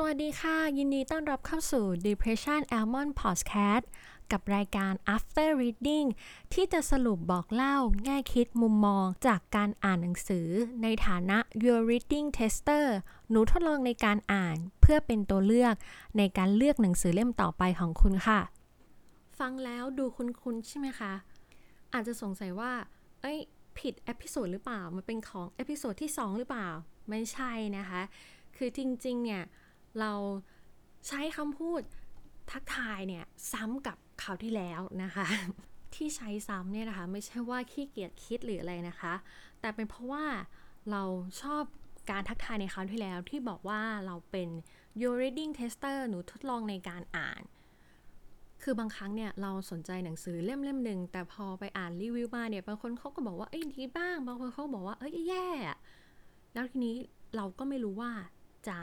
สวัสดีค่ะ ยินดีต้อนรับเข้าสู่ Depression Almond Podcast กับรายการ After Reading ที่จะสรุปบอกเล่าแง่คิดมุมมองจากการอ่านหนังสือ ในฐานะ Your Reading Tester หนูทดลองในการอ่านเพื่อเป็นตัวเลือกในการเลือกหนังสือเล่มต่อไปของคุณค่ะ ฟังแล้วดูคุ้นๆใช่ไหมคะ อาจจะสงสัยว่า เอ้ย ผิด episode หรือเปล่า มันเป็นของ episode ที่ 2 หรือเปล่า ไม่ใช่นะคะ คือจริงๆเนี่ย เราใช้คำพูดทักทายเนี่ยซ้ำกับคราวที่แล้วนะคะ ที่ใช้ซ้ำเนี่ยนะคะ ไม่ใช่ว่าขี้เกียจคิดหรืออะไรนะคะ แต่เป็นเพราะว่าเราชอบการทักทายในคราวที่แล้วที่บอกว่าเราเป็น your reading tester หนูทดลองในการอ่าน คือบางครั้งเนี่ยเราสนใจหนังสือเล่มเล่มหนึ่งแต่พอไปอ่านรีวิวมาเนี่ยบางคนเขาก็บอกว่าเอ้ยดีบ้าง บางคนเขาบอกว่าเอ้ยแย่ แล้วทีนี้เราก็ไม่รู้ว่าจะ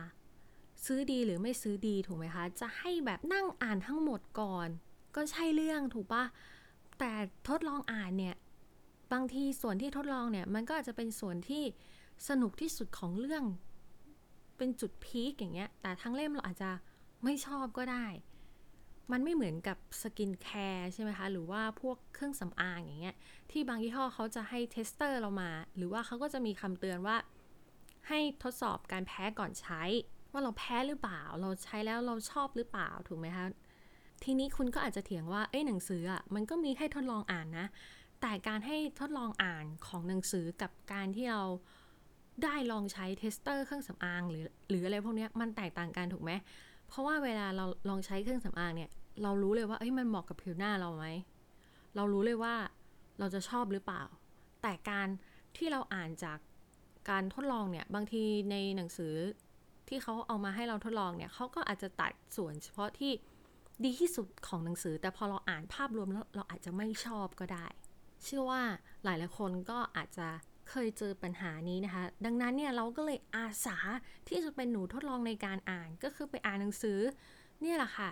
ซื้อดีหรือไม่ซื้อดีถูกไหมคะ จะให้แบบนั่งอ่านทั้งหมดก่อน ก็ใช่เรื่องถูกปะแต่ทดลองอ่านเนี่ยบางทีส่วนที่ทดลองเนี่ยมันก็อาจจะเป็นส่วนที่สนุกที่สุดของเรื่อง เป็นจุดพีคอย่างเงี้ย แต่ทั้งเล่มเราอาจจะไม่ชอบก็ได้ มันไม่เหมือนกับสกินแคร์ใช่ไหมคะ หรือว่าพวกเครื่องสำอางอย่างเงี้ย ที่บางยี่ห้อเขาจะให้ tester เรามา หรือว่าเขาก็จะมีคำเตือนว่า ให้ทดสอบการแพ้ก่อนใช้ ว่าเราแพ้หรือเปล่า เราใช้แล้วเราชอบหรือเปล่าถูกไหมคะทีนี้คุณก็อาจจะเถียงว่าเอ้ยหนังสืออะมันก็มีให้ทดลองอ่านนะ แต่การให้ทดลองอ่านของหนังสือกับการที่เราได้ลองใช้ tester เครื่องสำอางหรือหรืออะไรพวกนี้มันแตกต่างกันถูกไหมเพราะว่าเวลาเราลองใช้เครื่องสำอางเนี่ย เรารู้เลยว่าเอ้ยมันเหมาะกับผิวหน้าเราไหมเรารู้เลยว่าเราจะชอบหรือเปล่า แต่การที่เราอ่านจากการทดลองเนี่ย บางทีในหนังสือ ที่เขาเอามาให้เราทดลองเนี่ยเขาก็อาจจะตัดส่วนเฉพาะที่ดีที่สุดของหนังสือ แต่พอเราอ่านภาพรวมแล้วเราอาจจะไม่ชอบก็ได้ เชื่อว่าหลายหลายคนก็อาจจะเคยเจอปัญหานี้นะคะ ดังนั้นเนี่ยเราก็เลยอาสาที่จะเป็นหนูทดลองในการอ่านก็คือไปอ่านหนังสือเนี่ยแหละค่ะ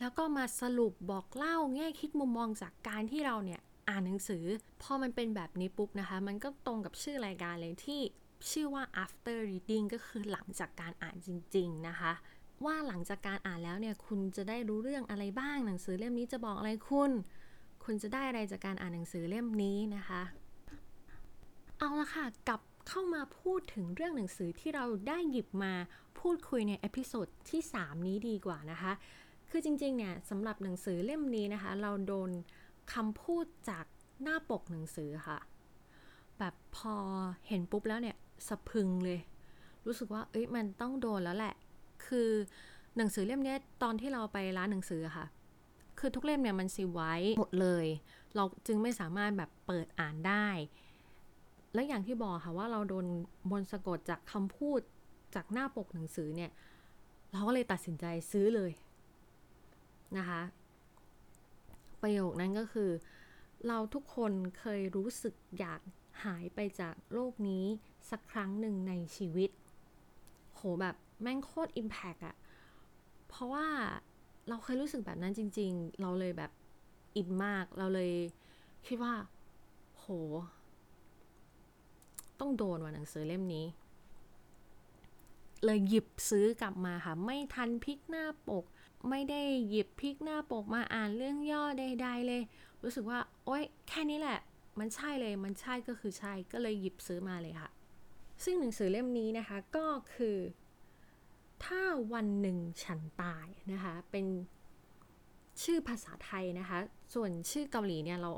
แล้วก็มาสรุปบอกเล่าแง่คิดมุมมองจากการที่เราเนี่ยอ่านหนังสือ พอมันเป็นแบบนี้ปุ๊บนะคะ มันก็ตรงกับชื่อรายการเลยที่ ชื่อว่า after reading ก็คือหลังจากการอ่านจริง ๆ นะคะ ว่าหลังจากการอ่านแล้วเนี่ย คุณจะได้รู้เรื่องอะไรบ้าง หนังสือเล่มนี้จะบอกอะไรคุณ คุณจะได้อะไรจากการอ่านหนังสือเล่มนี้นะคะ เอาละค่ะ กลับเข้ามาพูดถึงเรื่องหนังสือที่เราได้หยิบมาพูดคุยใน episode ที่ 3 นี้ดีกว่านะคะ คือจริง ๆ เนี่ยสำหรับหนังสือเล่มนี้นะคะ เราโดนคำพูดจากหน้าปกหนังสือค่ะ แบบพอเห็นปุ๊บแล้วเนี่ยสะพรึงเลย รู้สึกว่า เอ้ยมันต้องโดนแล้วแหละ คือหนังสือเล่มนี้ตอนที่เราไปร้านหนังสือค่ะ คือทุกเล่มเนี่ยมันซีลไว้หมดเลย เราจึงไม่สามารถแบบเปิดอ่านได้ และอย่างที่บอกค่ะว่าเราโดนมนสะกดจากคำพูดจากหน้าปกหนังสือเนี่ย เราก็เลยตัดสินใจซื้อเลยนะคะ ประโยคนั้นก็คือ เราทุกคนเคยรู้สึกอยาก หายไปจากโลกนี้สักครั้งหนึ่งในชีวิต โหแบบแม่งโคตรอิมแพกอะเพราะว่าเราเคยรู้สึกแบบนั้นจริง ๆ เราเลยแบบอินมาก เราเลยคิดว่า โห ต้องโดนว่ะหนังสือเล่มนี้ เลยหยิบซื้อกลับมาค่ะ ไม่ทันพลิกหน้าปก ไม่ได้หยิบพลิกหน้าปกมาอ่านเรื่องย่อใดๆเลย รู้สึกว่า โอ๊ย แค่นี้แหละ มันใช่เลยมันใช่ก็คือใช่ก็เลยหยิบซื้อมาเลยค่ะ ซึ่งหนังสือเล่มนี้นะคะก็คือ ถ้าวันหนึ่งฉันตายนะคะ เป็นชื่อภาษาไทยนะคะ ส่วนชื่อเกาหลีเนี่ยเรา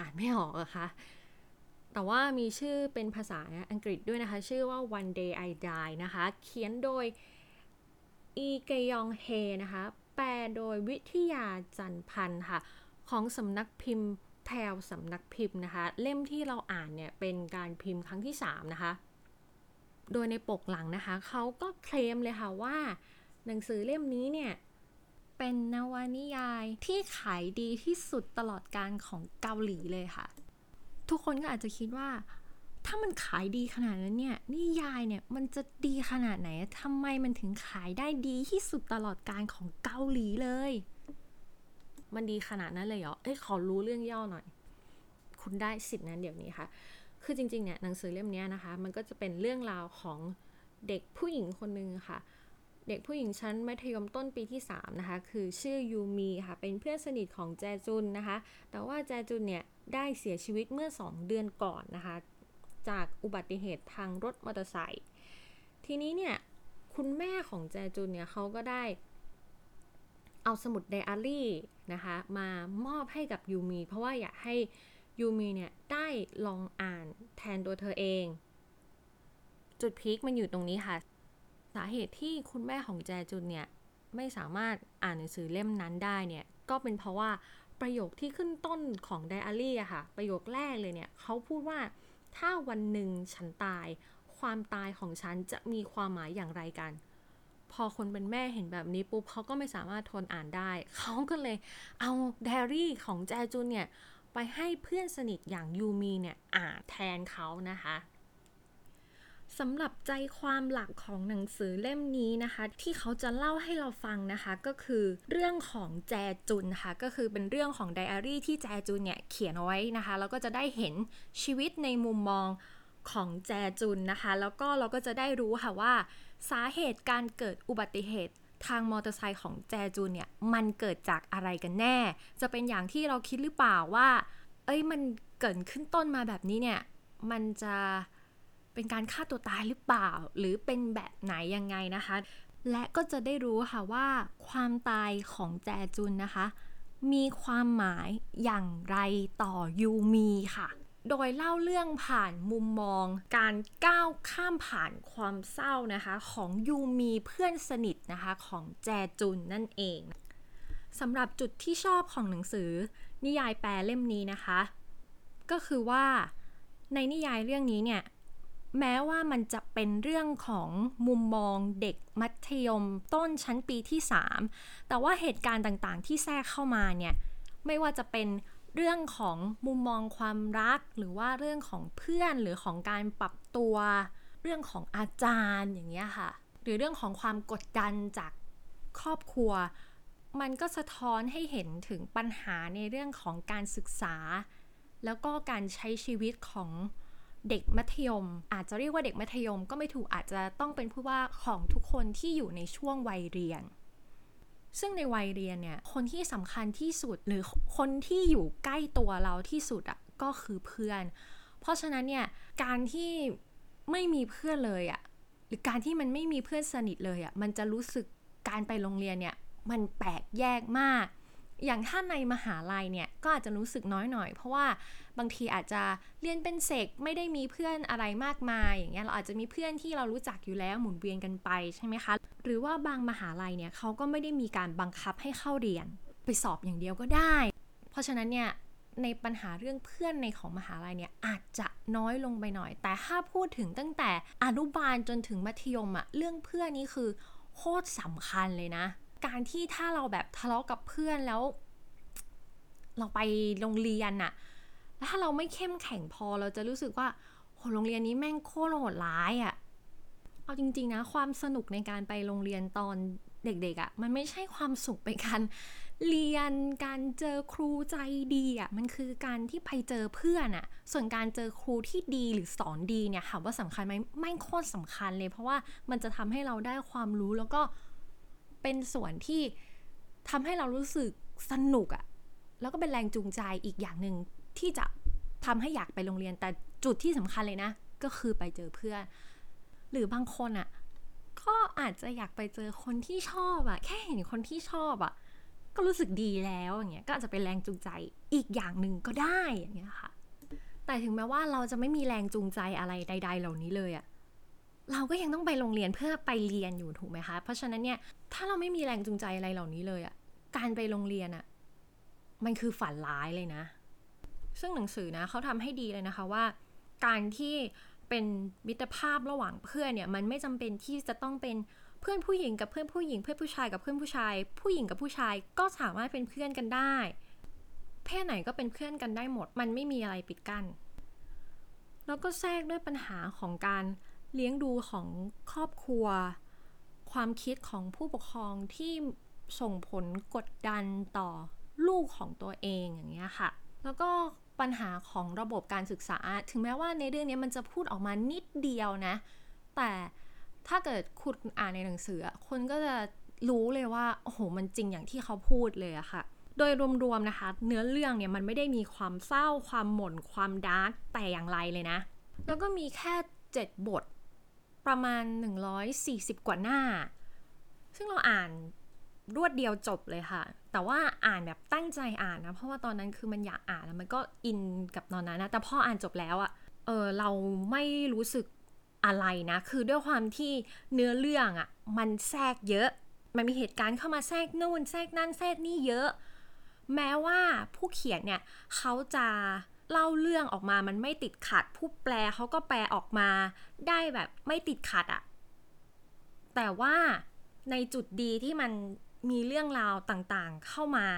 อ่านไม่ออกอะคะแต่ว่ามีชื่อเป็นภาษาอังกฤษด้วยนะคะ ชื่อว่า One Day I Die นะคะ เขียนโดยอีเกยองเฮนะคะ แปลโดยวิทยาจันพันธ์ค่ะ ของสำนักพิมพ์ แพรวสำนักพิมพ์นะคะ เล่มที่เราอ่านเนี่ยเป็นการพิมพ์ครั้งที่ 3 นะคะ โดยในปกหลังนะคะ เขาก็เคลมเลยค่ะว่า หนังสือเล่มนี้เนี่ย เป็นนวนิยายที่ขายดีที่สุดตลอดการของเกาหลีเลยค่ะ ทุกคนก็อาจจะคิดว่า ถ้ามันขายดีขนาดนั้นเนี่ยนิยายเนี่ยมันจะดีขนาดไหนทำไมมันถึงขายได้ดีที่สุดตลอดการของเกาหลีเลย มันดีขนาดนั้นเลยเหรอ เอ้ยขอรู้เรื่องย่อหน่อย คุณได้สิทธินั้นเดี๋ยวนี้ค่ะ คือจริงๆเนี่ยหนังสือเล่มนี้นะคะ มันก็จะเป็นเรื่องราวของเด็กผู้หญิงคนหนึ่งค่ะ เด็กผู้หญิงชั้นมัธยมต้นปีที่ 3 นะคะ คือชื่อยูมีค่ะ เป็นเพื่อนสนิทของแจจุนนะคะ แต่ว่าแจจุนเนี่ยได้เสียชีวิตเมื่อ 2 เดือนก่อนนะคะ จากอุบัติเหตุทางรถมอเตอร์ไซค์ ทีนี้เนี่ยคุณแม่ของแจจุนเนี่ยเขาก็ได้ เอาสมุดไดอารี่นะคะมามอบให้กับยูมีเพราะว่าอยากให้ยูมีเนี่ยได้ลองอ่านแทนตัวเธอเอง จุดพีคมันอยู่ตรงนี้ค่ะ สาเหตุที่คุณแม่ของแจจุนเนี่ยไม่สามารถอ่านหนังสือเล่มนั้นได้เนี่ยก็เป็นเพราะว่าประโยคที่ขึ้นต้นของไดอารี่อะค่ะ ประโยคแรกเลยเนี่ยเขาพูดว่าถ้าวันหนึ่งฉันตาย ความตายของฉันจะมีความหมายอย่างไรกัน พอคนเป็นแม่เห็นแบบนี้ปุ๊บเขาก็ไม่สามารถทนอ่านได้ เขาก็เลยเอาไดอารี่ของแจจุนเนี่ยไปให้เพื่อนสนิทอย่างยูมีเนี่ยอ่านแทนเขานะคะสำหรับใจความหลักของหนังสือเล่มนี้นะคะ ที่เขาจะเล่าให้เราฟังนะคะ ก็คือเรื่องของแจจุนนะคะก็คือเป็นเรื่องของไดอารี่ที่แจจุนเนี่ยเขียนเอาไว้นะคะแล้วก็จะได้เห็นชีวิตในมุมมองของแจจุนนะคะ แล้วก็เราก็จะได้รู้ค่ะว่า สาเหตุการเกิดอุบัติเหตุทางมอเตอร์ไซค์ของแจจุนเนี่ย มันเกิดจากอะไรกันแน่ จะเป็นอย่างที่เราคิดหรือเปล่าว่า เอ้ยมันเกิดขึ้นต้นมาแบบนี้เนี่ย มันจะเป็นการฆ่าตัวตายหรือเปล่า หรือเป็นแบบไหนยังไงนะคะ และก็จะได้รู้ค่ะว่าความตายของแจจุนนะคะ มีความหมายอย่างไรต่อยูมีค่ะ โดยเล่าเรื่องผ่านมุมมอง การก้าวข้ามผ่านความเศร้านะคะของยูมีเพื่อนสนิทนะคะของแจจุนนั่นเองสำหรับจุดที่ชอบของหนังสือ นิยายแปลเล่มนี้นะคะ ก็คือว่าในนิยายเรื่องนี้เนี่ยแม้ว่ามันจะเป็นเรื่องของมุมมองเด็กมัธยมต้นชั้นปีที่ 3 แต่ว่าเหตุการณ์ต่างๆ ที่แทรกเข้ามาเนี่ยไม่ว่าจะเป็น เรื่องของมุมมองความรัก หรือว่าเรื่องของเพื่อนหรือของการปรับตัว เรื่องของอาจารย์อย่างเงี้ยค่ะ หรือเรื่องของความกดดันจากครอบครัว มันก็สะท้อนให้เห็นถึงปัญหาในเรื่องของการศึกษา แล้วก็การใช้ชีวิตของเด็กมัธยม อาจจะเรียกว่าเด็กมัธยมก็ไม่ถูกอาจจะต้องเป็นผู้ว่าของทุกคนที่อยู่ในช่วงวัยเรียน ซึ่งในวัยเรียนเนี่ย คนที่สำคัญที่สุดหรือคนที่อยู่ใกล้ตัวเราที่สุดอะ่ะก็คือเพื่อน เพราะฉะนั้นเนี่ย การที่ไม่มีเพื่อนเลยอะ่ะหรือการที่มันไม่มีเพื่อนสนิทเลยอะ่ะมันจะรู้สึกการไปโรงเรียนเนี่ยมันแปลกแยกมาก อย่างถ้าในมหาลัยเนี่ยก็อาจจะรู้สึกน้อยหน่อย เพราะว่า บางทีอาจจะเรียนเป็นเสกไม่ได้มีเพื่อนอะไรมากมาย อย่างเงี้ยเราอาจจะมีเพื่อนที่เรารู้จักอยู่แล้วหมุนเวียนกันไปใช่ไหมคะ หรือว่าบางมหาลัยเนี่ยเขาก็ไม่ได้มีการบังคับให้เข้าเรียน ไปสอบอย่างเดียวก็ได้ เพราะฉะนั้นเนี่ยในปัญหาเรื่องเพื่อนในของมหาลัยเนี่ยอาจจะน้อยลงไปหน่อย แต่ถ้าพูดถึงตั้งแต่อนุบาลจนถึงมัธยมอะเรื่องเพื่อนนี่คือโคตรสำคัญเลยนะ การที่ถ้าเราแบบทะเลาะกับเพื่อนแล้ว เราไปโรงเรียนอะ แล้วถ้าเราไม่เข้มแข็งพอเราจะรู้สึกว่าโหโรงเรียนนี้แม่งโคตรโหดร้ายอะเอาจริงๆนะความสนุกในการไปโรงเรียนตอนเด็กๆอะมันไม่ใช่ความสุขไปการเรียนการเจอครูใจดีอะมันคือการที่ไปเจอเพื่อนอะส่วนการเจอครูที่ดีหรือสอนดีเนี่ยถามว่าสำคัญไหมไม่โคตรสำคัญเลย เพราะว่ามันจะทำให้เราได้ความรู้แล้วก็เป็นส่วนที่ทำให้เรารู้สึกสนุกอะแล้วก็เป็นแรงจูงใจอีกอย่างหนึ่ง ที่จะทำให้อยากไปโรงเรียน แต่จุดที่สำคัญเลยนะ ก็คือไปเจอเพื่อน หรือบางคนอะ่ะ ก็อาจจะอยากไปเจอคนที่ชอบอะ่ะ แค่เห็นคนที่ชอบอะ่ะ ก็รู้สึกดีแล้วอย่างเงี้ย ก็อาจจะเป็นแรงจูงใจอีกอย่างหนึ่งก็ได้อย่างเงี้ยค่ะ แต่ถึงแม้ว่าเราจะไม่มีแรงจูงใจอะไรใด ๆ เหล่านี้เลยอะ่ะเราก็ยังต้องไปโรงเรียนเพื่อไปเรียนอยู่ถูกไหมคะ เพราะฉะนั้นเนี่ย ถ้าเราไม่มีแรงจูงใจอะไรเหล่านี้เลยอะ่ะ การไปโรงเรียนอะ่ะ มันคือฝันร้ายเลยนะ ซึ่งหนังสือนะเขาทำให้ดีเลยนะคะว่า การที่เป็นมิตรภาพระหว่างเพื่อนเนี่ยมันไม่จำเป็นที่จะต้องเป็นเพื่อนผู้หญิงกับเพื่อนผู้หญิง เพื่อนผู้ชายกับเพื่อนผู้ชาย ผู้หญิงกับผู้ชายก็สามารถเป็นเพื่อนกันได้ เพศไหนก็เป็นเพื่อนกันได้หมด มันไม่มีอะไรปิดกัน้นแล้วก็แทรกด้วยปัญหาของการเลี้ยงดูของครอบครัว ความคิดของผู้ปกครองที่ส่งผลกดดันต่อลูกของตัวเองอย่างเงี้ยค่ะ แล้วก็ ปัญหาของระบบการศึกษา ถึงแม้ว่าในเรื่องนี้มันจะพูดออกมานิดเดียวนะ แต่ถ้าเกิดคุณอ่านในหนังสือคุณก็จะรู้เลยว่าโอ้โหมันจริงอย่างที่เขาพูดเลยอะค่ะ โดยรวมๆนะคะ เนื้อเรื่องเนี่ยมันไม่ได้มีความเศร้าความหม่นความดาร์กแต่อย่างไรเลยนะ แล้วก็มีแค่ 7 บท ประมาณ 140 กว่าหน้า ซึ่งเราอ่านรวดเดียวจบเลยค่ะ แต่ว่าอ่านแบบตั้งใจอ่านนะ เพราะว่าตอนนั้นคือมันอยากอ่านแล้วมันก็อินกับตอนนั้นนะ แต่พออ่านจบแล้วอะเออเราไม่รู้สึกอะไรนะ คือด้วยความที่เนื้อเรื่องอะมันแทรกเยอะ มันมีเหตุการณ์เข้ามาแทรกนู่นแทรกนั่นแทรกนี่เยอะ แม้ว่าผู้เขียนเนี่ยเขาจะเล่าเรื่องออกมามันไม่ติดขัด ผู้แปลเขาก็แปลออกมาได้แบบไม่ติดขัดอะแต่ว่าในจุดดีที่มัน มีเรื่องราวต่างๆเข้ามา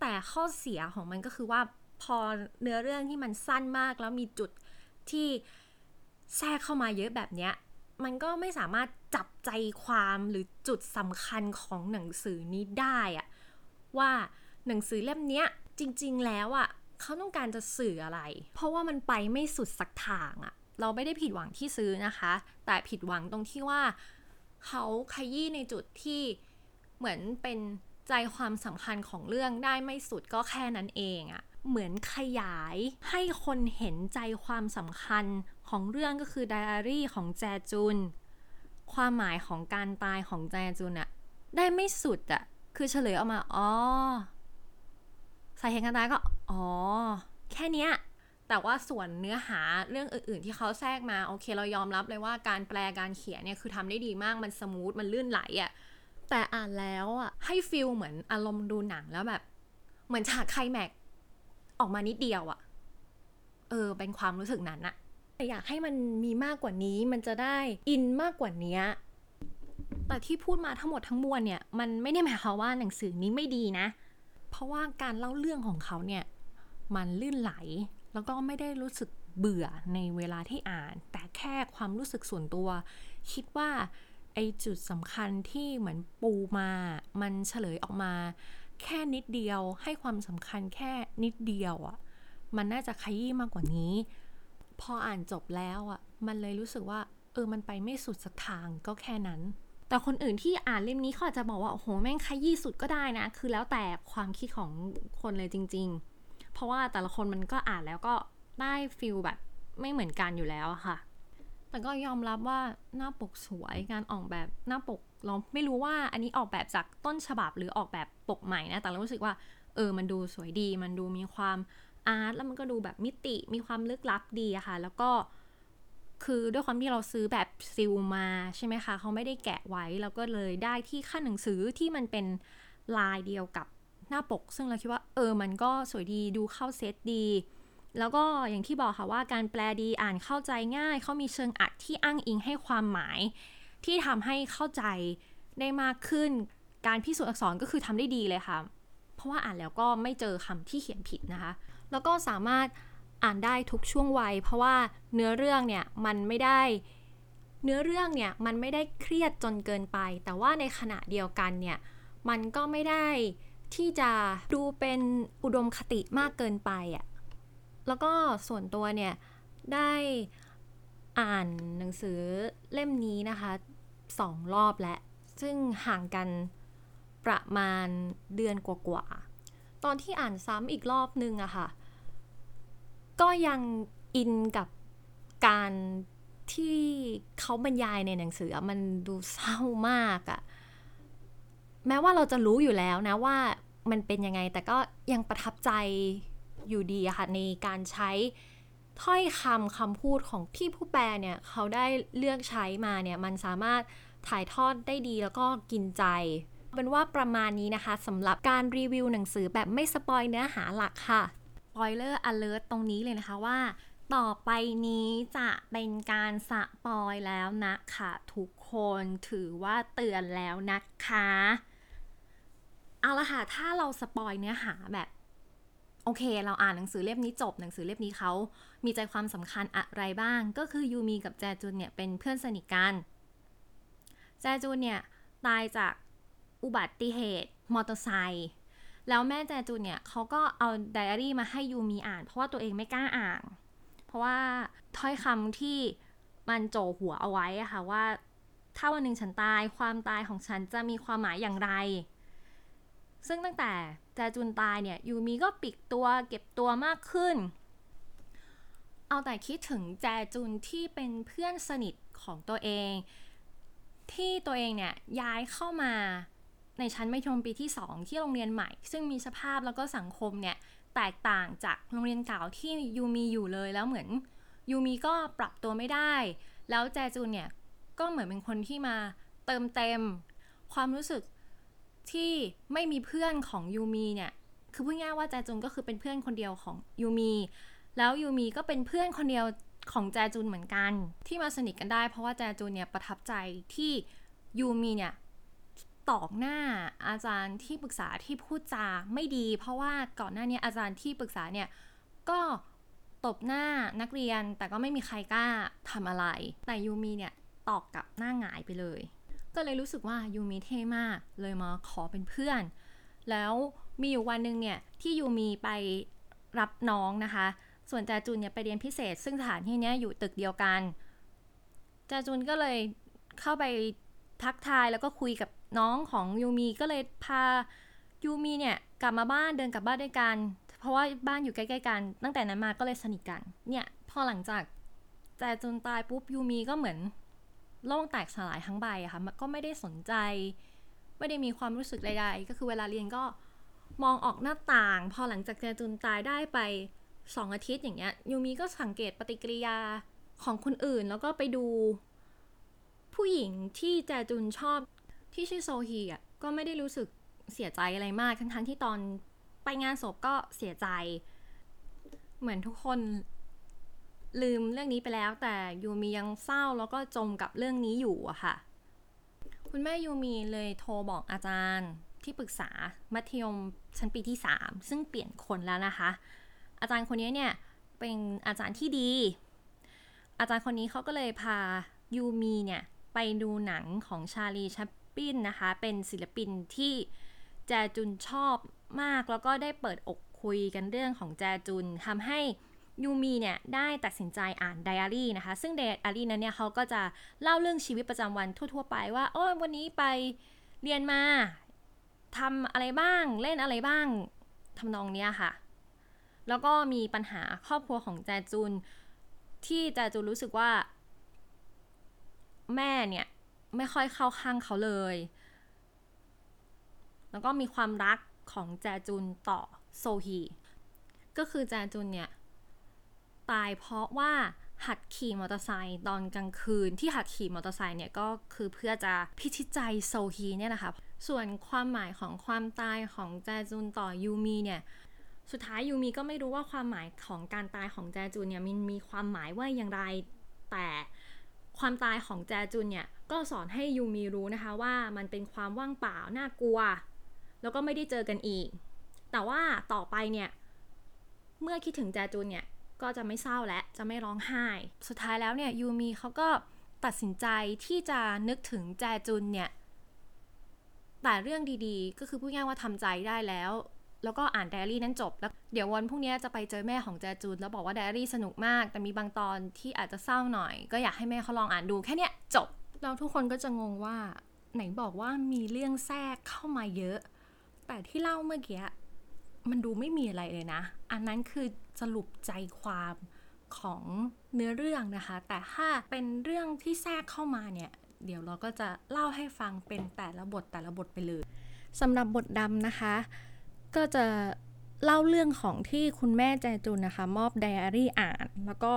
แต่ข้อเสียของมันก็คือว่าพอเนื้อเรื่องที่มันสั้นมากแล้วมีจุดที่แทรกเข้ามาเยอะแบบเนี้ยมันก็ไม่สามารถจับใจความหรือจุดสำคัญของหนังสือนี้ได้อะว่าหนังสือเล่มเนี้ยจริง ๆ แล้วอะเขาต้องการจะสื่ออะไร เพราะว่ามันไปไม่สุดสักทางอะเราไม่ได้ผิดหวังที่ซื้อนะคะ แต่ผิดหวังตรงที่ว่าเขาขยี้ในจุดที่ เหมือนเป็นใจความสำคัญของเรื่องได้ไม่สุดก็แค่นั้นเองอะเหมือนขยายให้คนเห็นใจความสำคัญของเรื่องก็คือไดอารี่ของแจจุน ความหมายของการตายของแจจุนอะได้ไม่สุดอะคือเฉลยออกมา อ๋อสาเหตุการตายก็ อ๋อ แค่เนี้ย แต่ว่าส่วนเนื้อหาเรื่องอื่น ๆ ที่เขาแทรกมา โอเคเรายอมรับเลยว่าการแปลการเขียนเนี่ยคือทำได้ดีมาก มัน smooth มันลื่นไหลอะ แต่อ่านแล้วอะให้ feel เหมือนอารมณ์ดูหนังแล้วแบบ เหมือนฉากไคลแม็กออกมานิดเดียวอะ เออ เป็นความรู้สึกนั้นอะแต่อยากให้มันมีมากกว่านี้มันจะได้อินมากกว่านี้แต่ที่พูดมาทั้งหมดทั้งมวลเนี่ย มันไม่ได้หมายความว่าหนังสือนี้ไม่ดีนะ เพราะว่าการเล่าเรื่องของเขาเนี่ย มันลื่นไหล แล้วก็ไม่ได้รู้สึกเบื่อในเวลาที่อ่าน แต่แค่ความรู้สึกส่วนตัว คิดว่า ไอจุดสำคัญที่เหมือนปูมา มันเฉลยออกมา แค่นิดเดียวให้ความสำคัญแค่นิดเดียวอะ่ะมันน่าจะขยี้มากกว่านี้ พออ่านจบแล้วอะ่ะมันเลยรู้สึกว่า เออมันไปไม่สุดสักทางก็แค่นั้น แต่คนอื่นที่อ่านเล่มนี้เขาอาจจะบอกว่าโอ้โหแม่งขยี้สุดก็ได้นะ คือแล้วแต่ความคิดของคนเลยจริง ๆ เพราะว่าแต่ละคนมันก็อ่านแล้วก็ได้ฟิลแบบไม่เหมือนกันอยู่แล้วค่ะ แต่ก็ยอมรับว่าหน้าปกสวยการออกแบบหน้าปกเราไม่รู้ว่าอันนี้ออกแบบจากต้นฉบับหรือออกแบบปกใหม่นะ แต่เรารู้สึกว่า เออ มันดูสวยดี มันดูมีความอาร์ตแล้วมันก็ดูแบบมิติมีความลึกลับดีอะค่ะ แล้วก็คือด้วยความที่เราซื้อแบบซิลมาใช่ไหมคะเขาไม่ได้แกะไว้แล้วก็เลยได้ที่ขั้นหนังสือที่มันเป็นลายเดียวกับหน้าปก ซึ่งเราคิดว่า เออ มันก็สวยดีดูเข้าเซตดี แล้วก็อย่างที่บอกค่ะว่าการแปลดีอ่านเข้าใจง่าย เขามีเชิงอัดที่อ้างอิงให้ความหมาย ที่ทำให้เข้าใจได้มากขึ้น การพิสูจน์อักษรก็คือทำได้ดีเลยค่ะ เพราะว่าอ่านแล้วก็ไม่เจอคำที่เขียนผิดนะคะ แล้วก็สามารถอ่านได้ทุกช่วงวัย เพราะว่าเนื้อเรื่องเนี่ยมันไม่ได้ เนื้อเรื่องเนี่ยมันไม่ได้เครียดจนเกินไป แต่ว่าในขณะเดียวกันเนี่ยมันก็ไม่ได้ที่จะดูเป็นอุดมคติมากเกินไปอะ่ะ แล้วก็ส่วนตัวเนี่ย ได้อ่านหนังสือเล่มนี้นะคะสองรอบแล้วซึ่งห่างกันประมาณเดือนกว่าๆ ตอนที่อ่านซ้ำอีกรอบนึงอะค่ะ ก็ยังอินกับการที่เขาบรรยายในหนังสือมันดูเศร้ามากอะแม้ว่าเราจะรู้อยู่แล้วนะว่ามันเป็นยังไงแต่ก็ยังประทับใจ อยู่ดีอะค่ะในการใช้ถ้อยคำคำพูดของที่ผู้แปลเนี่ยเขาได้เลือกใช้มาเนี่ยมันสามารถถ่ายทอดได้ดีแล้วก็กินใจ เป็นว่าประมาณนี้นะคะสำหรับการรีวิวหนังสือแบบไม่ spoil เนื้อหาหลักค่ะ spoiler alert ตรงนี้เลยนะคะว่า ต่อไปนี้จะเป็นการ spoil แล้วนะคะทุกคนถือว่าเตือนแล้วนะคะ เอาละค่ะ ถ้าเรา spoil เนื้อหาแบบ โอเค เราอ่านหนังสือเล่มนี้จบหนังสือเล่มนี้เขามีใจความสำคัญอะไรบ้าง ก็คือยูมีกับแจจุนเนี่ยเป็นเพื่อนสนิทกัน แจจุนเนี่ยตายจากอุบัติเหตุมอเตอร์ไซค์แล้วแม่แจจุนเนี่ยเขาก็เอาไดอารี่มาให้ยูมีอ่าน เพราะว่าตัวเองไม่กล้าอ่าน เพราะว่าถ้อยคำที่มันโจหัวเอาไว้อะค่ะว่า ถ้าวันหนึ่งฉันตายความตายของฉันจะมีความหมายอย่างไร ซึ่งตั้งแต่แจจุนตายเนี่ยยูมีก็ปิดตัวเก็บตัวมากขึ้น เอาแต่คิดถึงแจจุนที่เป็นเพื่อนสนิทของตัวเอง ที่ตัวเองเนี่ยย้ายเข้ามาในชั้นมัธยมปีที่ 2 ที่โรงเรียนใหม่ ซึ่งมีสภาพแล้วก็สังคมเนี่ยแตกต่างจากโรงเรียนเก่าที่ยูมีอยู่เลยแล้วเหมือนยูมีก็ปรับตัวไม่ได้ แล้วแจจุนเนี่ยก็เหมือนเป็นคนที่มาเติมเต็ม ความรู้สึก ที่ไม่มีเพื่อนของยูมีเนี่ย คือพูดง่ายว่าแจจุนก็คือเป็นเพื่อนคนเดียวของยูมี แล้วยูมีก็เป็นเพื่อนคนเดียวของแจจุนเหมือนกัน ที่มาสนิทกันได้ เพราะว่าแจจุนเนี่ยประทับใจที่ยูมีเนี่ยตอกหน้าอาจารย์ที่ปรึกษาที่พูดจาไม่ดี เพราะว่าก่อนหน้านี้อาจารย์ที่ปรึกษาเนี่ยก็ตบหน้านักเรียนแต่ก็ไม่มีใครกล้าทำอะไร แต่ยูมีเนี่ยตอกกับหน้าหงายไปเลย ก็เลยรู้สึกว่ายูมีเท่มาก เลยมาขอเป็นเพื่อน แล้วมีอยู่วันหนึ่งเนี่ยที่ยูมีไปรับน้องนะคะ ส่วนแจจุนเนี่ยไปเรียนพิเศษ ซึ่งสถานที่นี้อยู่ตึกเดียวกันแจจุนก็เลยเข้าไปทักทายแล้วก็คุยกับน้องของยูมีก็เลยพายูมีเนี่ยกลับมาบ้านเดินกลับบ้านด้วยกัน เพราะว่าบ้านอยู่ใกล้ ๆ กัน ตั้งแต่นั้นมาก็เลยสนิทกัน เนี่ยพอหลังจากแจจุนตายปุ๊บยูมีก็เหมือน โลกแตกสลายทั้งใบอะค่ะก็ไม่ได้สนใจ ไม่ได้มีความรู้สึกใดๆ ก็คือเวลาเรียนก็มองออกหน้าต่าง พอหลังจากแจจุนตายได้ไปสองอาทิตย์อย่างเงี้ยยูมีก็สังเกตปฏิกิริยาของคนอื่น แล้วก็ไปดู ผู้หญิงที่แจจุนชอบที่ชื่อโซฮีอะก็ไม่ได้รู้สึกเสียใจอะไรมากทั้งทั้งที่ตอนไปงานศพก็เสียใจ เหมือนทุกคน ลืมเรื่องนี้ไปแล้ว แต่ยูมียังเศร้าแล้วก็จมกับเรื่องนี้อยู่อะค่ะ คุณแม่ยูมีเลยโทรบอกอาจารย์ที่ปรึกษามัธยมชั้นปีที่ 3 ซึ่งเปลี่ยนคนแล้วนะคะ อาจารย์คนนี้เนี่ยเป็นอาจารย์ที่ดี อาจารย์คนนี้เขาก็เลยพายูมีเนี่ยไปดูหนังของชาลีชัปปินนะคะ เป็นศิลปินที่แจจุนชอบมากแล้วก็ได้เปิดอกคุยกันเรื่องของแจจุนทำให้ ยูมีเนี่ยได้ตัดสินใจอ่านไดอารี่นะคะ ซึ่งไดอารี่นั้นเนี่ยเขาก็จะเล่าเรื่องชีวิตประจำวันทั่ว ๆ ไปว่าโอ้ยวันนี้ไปเรียนมาทำอะไรบ้างเล่นอะไรบ้างทำนองเนี้ยค่ะ แล้วก็มีปัญหาครอบครัวของแจจุน ที่แจจุนรู้สึกว่า แม่เนี่ยไม่ค่อยเข้าข้างเขาเลย แล้วก็มีความรักของแจจุนต่อโซฮี ก็คือแจจุนเนี่ย ตายเพราะว่าหัดขี่มอเตอร์ไซค์ตอนกลางคืนที่หัดขี่มอเตอร์ไซค์เนี่ยก็คือเพื่อจะพิชิตใจโซฮีเนี่ยแหละคะส่วนความหมายของความตายของแจจุนต่อยูมีเนี่ยสุดท้ายยูมีก็ไม่รู้ว่าความหมายของการตายของแจจุนเนี่ยมันมีความหมายว่าอย่างไรแต่ความตายของแจจุนเนี่ยก็สอนให้ยูมีรู้นะคะว่ามันเป็นความว่างเปล่าน่ากลัว แล้วก็ไม่ได้เจอกันอีก แต่ว่าต่อไปเนี่ยเมื่อคิดถึงแจจุนเนี่ย ก็จะไม่เศร้าและจะไม่ร้องไห้ สุดท้ายแล้วเนี่ยยูมีเขาก็ตัดสินใจที่จะนึกถึงแจจุนเนี่ย แต่เรื่องดีๆ ก็คือพูดง่ายว่าทำใจได้แล้ว แล้วก็อ่านไดอารี่นั้นจบ แล้วเดี๋ยววันพรุ่งนี้จะไปเจอแม่ของแจจุนแล้วบอกว่าไดอารี่สนุกมาก แต่มีบางตอนที่อาจจะเศร้าหน่อย ก็อยากให้แม่เขาลองอ่านดูแค่เนี้ยจบ แล้วทุกคนก็จะงงว่าไหนบอกว่ามีเรื่องแทรกเข้ามาเยอะ แต่ที่เล่าเมื่อกี้ มันดูไม่มีอะไรเลยนะ อันนั้นคือสรุปใจความของเนื้อเรื่องนะคะ แต่ถ้าเป็นเรื่องที่แทรกเข้ามาเนี่ย เดี๋ยวเราก็จะเล่าให้ฟังเป็นแต่ละบทแต่ละบทไปเลยสำหรับบทดำนะคะ ก็จะเล่าเรื่องของที่คุณแม่แจจุนนะคะ มอบไดอารี่อ่าน แล้วก็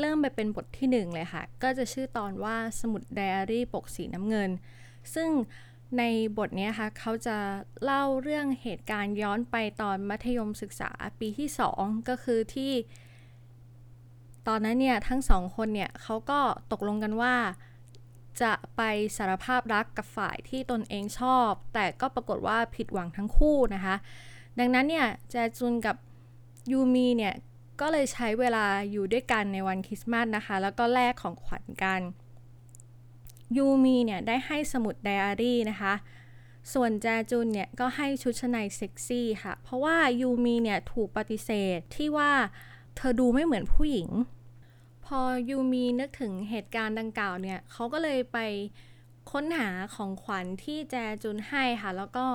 เริ่มไปเป็นบทที่หนึ่งเลยค่ะ ก็จะชื่อตอนว่าสมุดไดอารี่ปกสีน้ำเงิน ซึ่ง ในบทนี้ค่ะเขาจะเล่าเรื่องเหตุการณ์ย้อนไปตอนมัธยมศึกษาปีที่ 2 ก็คือที่ ตอนนั้นเนี่ยทั้งสองคนเนี่ยเขาก็ตกลงกันว่าจะไปสารภาพรักกับฝ่ายที่ตนเองชอบ แต่ก็ปรากฏว่าผิดหวังทั้งคู่นะคะ ดังนั้นเนี่ยแจจุนกับยูมีเนี่ยก็เลยใช้เวลาอยู่ด้วยกันในวันคริสต์มาสนะคะ แล้วก็แลกของขวัญกัน ยูมีเนี่ยได้ให้สมุดไดอารี่นะคะ ส่วนแจจุนเนี่ยก็ให้ชุดชั้นในเซ็กซี่ค่ะ เพราะว่ายูมีเนี่ยถูกปฏิเสธที่ว่าเธอดูไม่เหมือนผู้หญิง พอยูมีนึกถึงเหตุการณ์ดังกล่าวเนี่ยเขาก็เลยไปค้นหาของขวัญที่แจจุนให้ค่ะ แล้วก็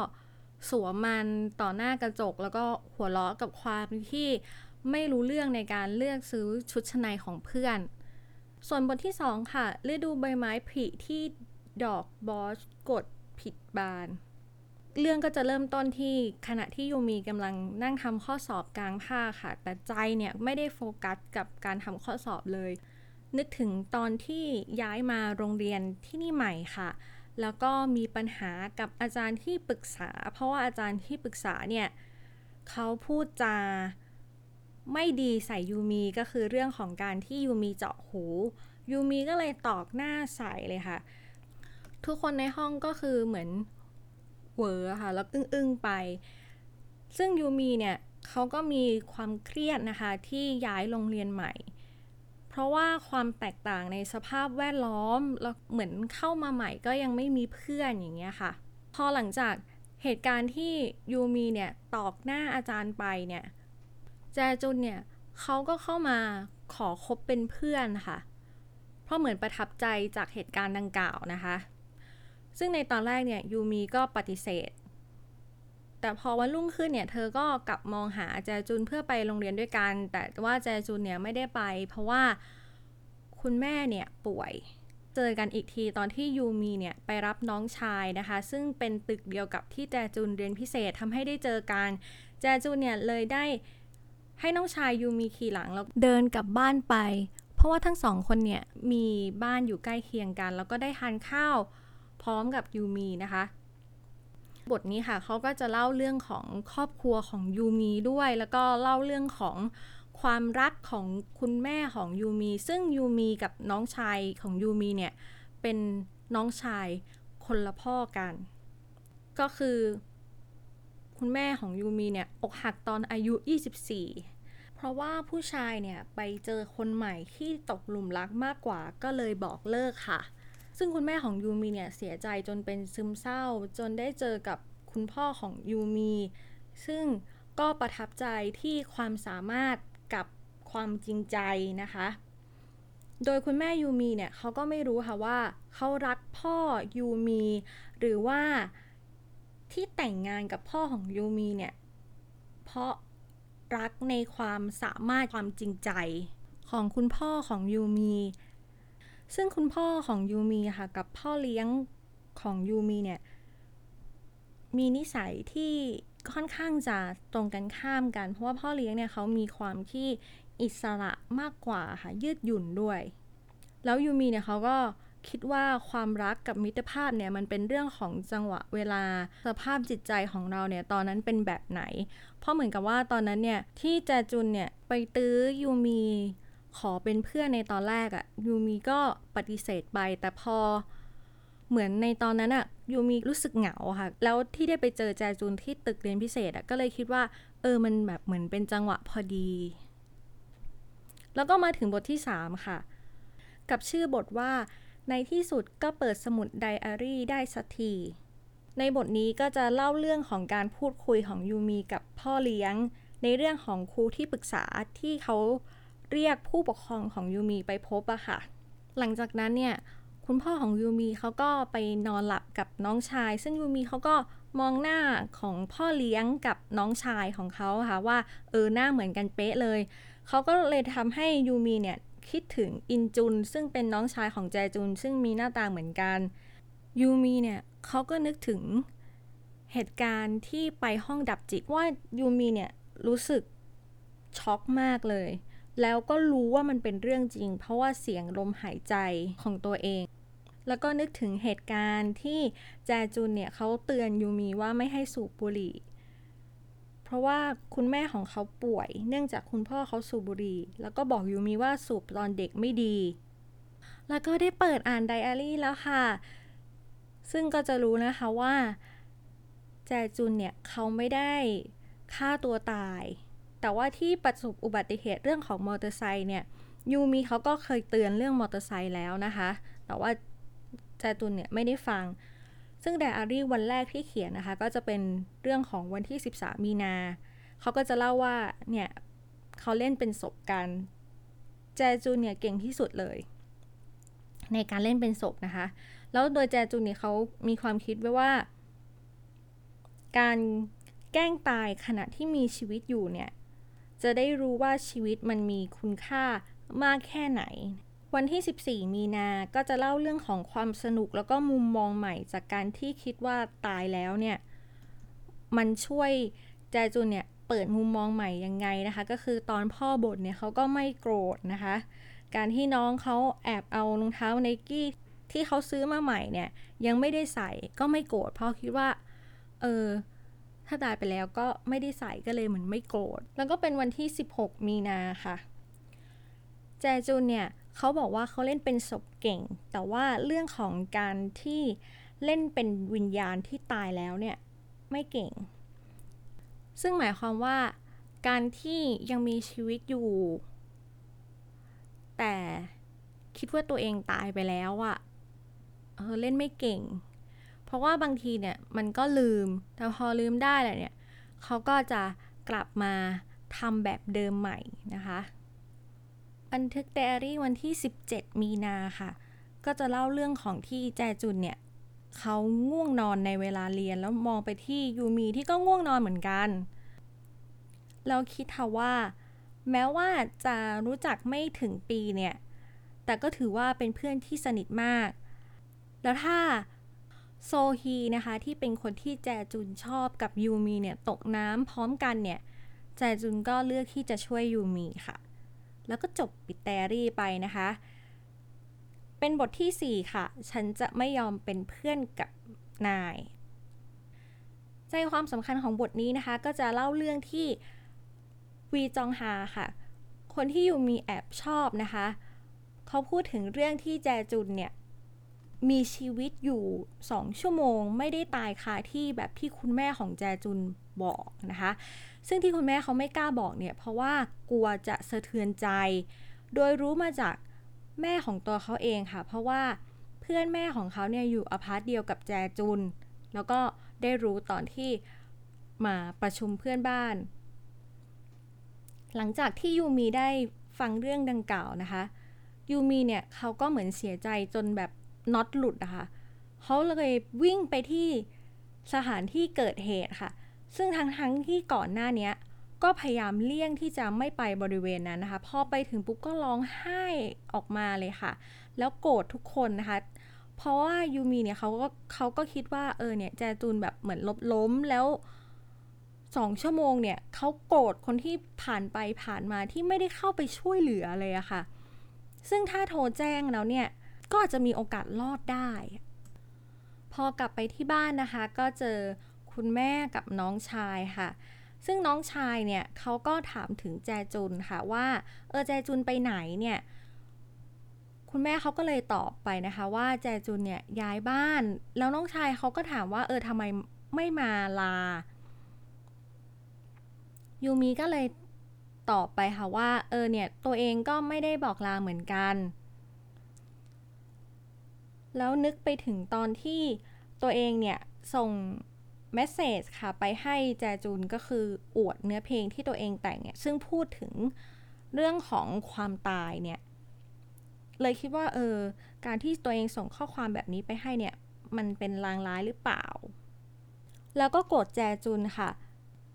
สวมมันต่อหน้ากระจก แล้วก็หัวเราะกับความที่ไม่รู้เรื่องในการเลือกซื้อชุดชั้นในของเพื่อน ส่วนบทที่ 2 ค่ะฤดูใบไม้ผลิที่ดอกบอสกดผิดบาน เรื่องก็จะเริ่มต้นที่ขณะที่ยูมีกำลังนั่งทำข้อสอบกลางภาคค่ะ แต่ใจเนี่ยไม่ได้โฟกัสกับการทำข้อสอบเลย นึกถึงตอนที่ย้ายมาโรงเรียนที่นี่ใหม่ค่ะ แล้วก็มีปัญหากับอาจารย์ที่ปรึกษา เพราะว่าอาจารย์ที่ปรึกษาเนี่ยเขาพูดจา ไม่ดีใส่ยูมีก็คือเรื่องของการที่ยูมีเจาะหูยูมีก็เลยตอกหน้าใส่เลยค่ะ ทุกคนในห้องก็คือเหมือนเวอร์ค่ะ แล้วอึ้งๆไป ซึ่งยูมีเนี่ยเขาก็มีความเครียดนะคะที่ย้ายโรงเรียนใหม่ เพราะว่าความแตกต่างในสภาพแวดล้อมแล้วเหมือนเข้ามาใหม่ก็ยังไม่มีเพื่อนอย่างเงี้ยค่ะ พอหลังจากเหตุการณ์ที่ยูมีเนี่ยตอกหน้าอาจารย์ไปเนี่ย แจจุนเนี่ยเขาก็เข้ามาขอคบเป็นเพื่อนค่ะ เพราะเหมือนประทับใจจากเหตุการณ์ดังกล่าวนะคะ ซึ่งในตอนแรกเนี่ยยูมีก็ปฏิเสธ แต่พอวันรุ่งขึ้นเนี่ยเธอก็กลับมองหาแจจุนเพื่อไปโรงเรียนด้วยกัน แต่ว่าแจจุนเนี่ยไม่ได้ไป เพราะว่าคุณแม่เนี่ยป่วย เจอกันอีกทีตอนที่ยูมีเนี่ยไปรับน้องชายนะคะ ซึ่งเป็นตึกเดียวกับที่แจจุนเรียนพิเศษทำให้ได้เจอกัน แจจุนเนี่ยเลยได้ ให้น้องชายยูมีขี่หลังแล้วเดินกลับบ้านไป เพราะว่าทั้งสองคนเนี่ยมีบ้านอยู่ใกล้เคียงกัน แล้วก็ได้ทานข้าวพร้อมกับยูมีนะคะ บทนี้ค่ะเขาก็จะเล่าเรื่องของครอบครัวของยูมีด้วย แล้วก็เล่าเรื่องของความรักของคุณแม่ของยูมี ซึ่งยูมีกับน้องชายของยูมีเนี่ยเป็นน้องชายคนละพ่อกัน ก็คือ คุณแม่ของยูมีเนี่ยอกหักตอนอายุ 24 เพราะว่าผู้ชายเนี่ยไปเจอคนใหม่ที่ตกหลุมรักมากกว่าก็เลยบอกเลิกค่ะ ซึ่งคุณแม่ของยูมีเนี่ยเสียใจจนเป็นซึมเศร้า จนได้เจอกับคุณพ่อของยูมี ซึ่งก็ประทับใจที่ความสามารถกับความจริงใจนะคะ โดยคุณแม่ยูมีเนี่ยเขาก็ไม่รู้ค่ะว่าเขารักพ่อยูมี หรือว่า ที่แต่งงานกับพ่อของยูมีเนี่ย เพราะรักในความสามารถความจริงใจของคุณพ่อของยูมี ซึ่งคุณพ่อของยูมีค่ะ กับพ่อเลี้ยงของยูมีเนี่ย มีนิสัยที่ค่อนข้างจะตรงกันข้ามกัน เพราะว่าพ่อเลี้ยงเนี่ยเขามีความที่อิสระมากกว่าค่ะยืดหยุ่นด้วย แล้วยูมีเนี่ยเขาก็ คิดว่าความรักกับมิตรภาพเนี่ยมันเป็นเรื่องของจังหวะเวลาสภาพจิตใจของเราเนี่ยตอนนั้นเป็นแบบไหน เพราะเหมือนกับว่าตอนนั้นเนี่ยที่แจจุนเนี่ยไปตื้อยูมีขอเป็นเพื่อนในตอนแรกอะยูมีก็ปฏิเสธไปแต่พอเหมือนในตอนนั้นอะยูมีรู้สึกเหงาค่ะ แล้วที่ได้ไปเจอแจจุนที่ตึกเรียนพิเศษอะก็เลยคิดว่า เออมันแบบเหมือนเป็นจังหวะพอดี แล้วก็มาถึงบทที่ 3 ค่ะ กับชื่อบทว่า ในที่สุดก็เปิดสมุดไดอารี่ได้สักที ในบทนี้ก็จะเล่าเรื่องของการพูดคุยของยูมีกับพ่อเลี้ยง ในเรื่องของครูที่ปรึกษาที่เขาเรียกผู้ปกครองของยูมีไปพบอะค่ะ หลังจากนั้นเนี่ยคุณพ่อของยูมีเขาก็ไปนอนหลับกับน้องชาย ซึ่งยูมีเขาก็มองหน้าของพ่อเลี้ยงกับน้องชายของเขาค่ะว่าเออหน้าเหมือนกันเป๊ะเลย เขาก็เลยทำให้ยูมีเนี่ย คิดถึงอินจุน ซึ่งเป็นน้องชายของแจจุน ซึ่งมีหน้าตาเหมือนกัน ยูมีเนี่ยเขาก็นึกถึงเหตุการณ์ที่ไปห้องดับจิตว่ายูมีเนี่ยรู้สึกช็อกมากเลย แล้วก็รู้ว่ามันเป็นเรื่องจริง เพราะว่าเสียงลมหายใจของตัวเอง แล้วก็นึกถึงเหตุการณ์ที่แจจุนเนี่ยเขาเตือนยูมีว่าไม่ให้สูบบุหรี่ เพราะว่าคุณแม่ของเขาป่วย เนื่องจากคุณพ่อเขาสูบบุหรี่ แล้วก็บอกยูมีว่าสูบตอนเด็กไม่ดี แล้วก็ได้เปิดอ่านไดอารี่แล้วค่ะ ซึ่งก็จะรู้นะคะว่า แจจุนเนี่ยเขาไม่ได้ฆ่าตัวตาย แต่ว่าที่ประสบอุบัติเหตุเรื่องของมอเตอร์ไซค์เนี่ยยูมีเขาก็เคยเตือนเรื่องมอเตอร์ไซค์แล้วนะคะ แต่ว่าแจจุนเนี่ยไม่ได้ฟัง ซึ่งไดอารี่วันแรกที่เขียนนะคะ ก็จะเป็นเรื่องของวันที่ 13 มีนาเขาก็จะเล่าว่าเนี่ยเขาเล่นเป็นศพกันแจจุนเนี่ยเก่งที่สุดเลย ในการเล่นเป็นศพนะคะ แล้วโดยแจจุนเนี่ยเขามีความคิดไว้ว่า การแกล้งตายขณะที่มีชีวิตอยู่เนี่ยจะได้รู้ว่าชีวิตมันมีคุณค่ามากแค่ไหน วันที่ 14 มีนาก็จะเล่าเรื่องของความสนุกแล้วก็มุมมองใหม่จากการที่คิดว่าตายแล้วเนี่ย มันช่วยแจจุนเนี่ยเปิดมุมมองใหม่ยังไงนะคะ ก็คือตอนพ่อบ่นเนี่ยเขาก็ไม่โกรธนะคะ การที่น้องเขาแอบเอารองเท้าไนกี้ที่เขาซื้อมาใหม่เนี่ยยังไม่ได้ใส่ก็ไม่โกรธเพราะคิดว่า เออถ้าตายไปแล้วก็ไม่ได้ใส่ก็เลยเหมือนไม่โกรธแล้วก็เป็นวันที่ 16 มีนาค่ะ แจจุนเนี่ย เขาบอกว่าเขาเล่นเป็นศพเก่ง แต่ว่าเรื่องของการที่เล่นเป็นวิญญาณที่ตายแล้วเนี่ยไม่เก่ง ซึ่งหมายความว่าการที่ยังมีชีวิตอยู่ แต่คิดว่าตัวเองตายไปแล้วอะเออเล่นไม่เก่ง เพราะว่าบางทีเนี่ยมันก็ลืม แต่พอลืมได้แหละเนี่ยเขาก็จะกลับมาทำแบบเดิมใหม่นะคะ บันทึกไดอารี่วันที่ 17 มีนาค่ะ ก็จะเล่าเรื่องของที่แจจุนเนี่ยเขาง่วงนอนในเวลาเรียนแล้วมองไปที่ยูมีที่ก็ง่วงนอนเหมือนกันแล้วคิดค่ะว่า แม้ว่าจะรู้จักไม่ถึงปีเนี่ย แต่ก็ถือว่าเป็นเพื่อนที่สนิทมาก แล้วถ้าโซฮีนะคะที่เป็นคนที่แจจุนชอบกับยูมีเนี่ยตกน้ำพร้อมกันเนี่ย แจจุนก็เลือกที่จะช่วยยูมีค่ะ แล้วก็จบปิดแตรี่ไปนะคะ เป็นบทที่ 4 ค่ะ ฉันจะไม่ยอมเป็นเพื่อนกับนาย ใจความสำคัญของบทนี้นะคะ ก็จะเล่าเรื่องที่วีจองฮาค่ะ คนที่อยู่มีแอบชอบนะคะ เขาพูดถึงเรื่องที่แจจุนเนี่ยมีชีวิตอยู่ 2 ชั่วโมง ไม่ได้ตายคาที่แบบที่คุณแม่ของแจจุนบอกนะคะ ซึ่งที่คุณแม่เขาไม่กล้าบอกเนี่ย เพราะว่ากลัวจะสะเทือนใจ โดยรู้มาจากแม่ของตัวเขาเองค่ะ เพราะว่าเพื่อนแม่ของเขาเนี่ยอยู่อพาร์ตเดียวกับแจจุน แล้วก็ได้รู้ตอนที่มาประชุมเพื่อนบ้าน หลังจากที่ยูมีได้ฟังเรื่องดังกล่าวนะคะยูมีเนี่ยเขาก็เหมือนเสียใจจนแบบน็อตหลุดนะคะเขาเลยวิ่งไปที่สถานที่เกิดเหตุค่ะ ซึ่งทั้งทั้งที่ก่อนหน้านี้ก็พยายามเลี่ยงที่จะไม่ไปบริเวณนั้นนะคะ พอไปถึงปุ๊บก็ร้องไห้ออกมาเลยค่ะ แล้วโกรธทุกคนนะคะ เพราะว่ายูมีเนี่ยเขาก็เขาก็คิดว่าเออเนี่ยแจจูนแบบเหมือนลบล้มแล้วสองชั่วโมงเนี่ยเขาโกรธคนที่ผ่านไปผ่านมาที่ไม่ได้เข้าไปช่วยเหลือเลยอะค่ะ ซึ่งถ้าโทรแจ้งแล้วเนี่ยก็จจะมีโอกาสรอดได้ พอกลับไปที่บ้านนะคะ ก็เจอ คุณแม่กับน้องชายค่ะ ซึ่งน้องชายเนี่ยเขาก็ถามถึงแจจุนค่ะว่าเออแจจุนไปไหนเนี่ยคุณแม่เขาก็เลยตอบไปนะคะว่าแจจุนเนี่ยย้ายบ้าน แล้วน้องชายเขาก็ถามว่าเออทำไมไม่มาลายูมีก็เลยตอบไปค่ะว่าเออเนี่ยตัวเองก็ไม่ได้บอกลาเหมือนกัน แล้วนึกไปถึงตอนที่ตัวเองเนี่ยส่ง เมสเซจค่ะไปให้แจจูนก็คืออวดเนื้อเพลงที่ตัวเองแต่งเนี่ยซึ่งพูดถึงเรื่องของความตายเนี่ยเลยคิดว่าเออการที่ตัวเองส่งข้อความแบบนี้ไปให้เนี่ยมันเป็นลางร้ายหรือเปล่า แล้วก็โกรธแจจุนค่ะ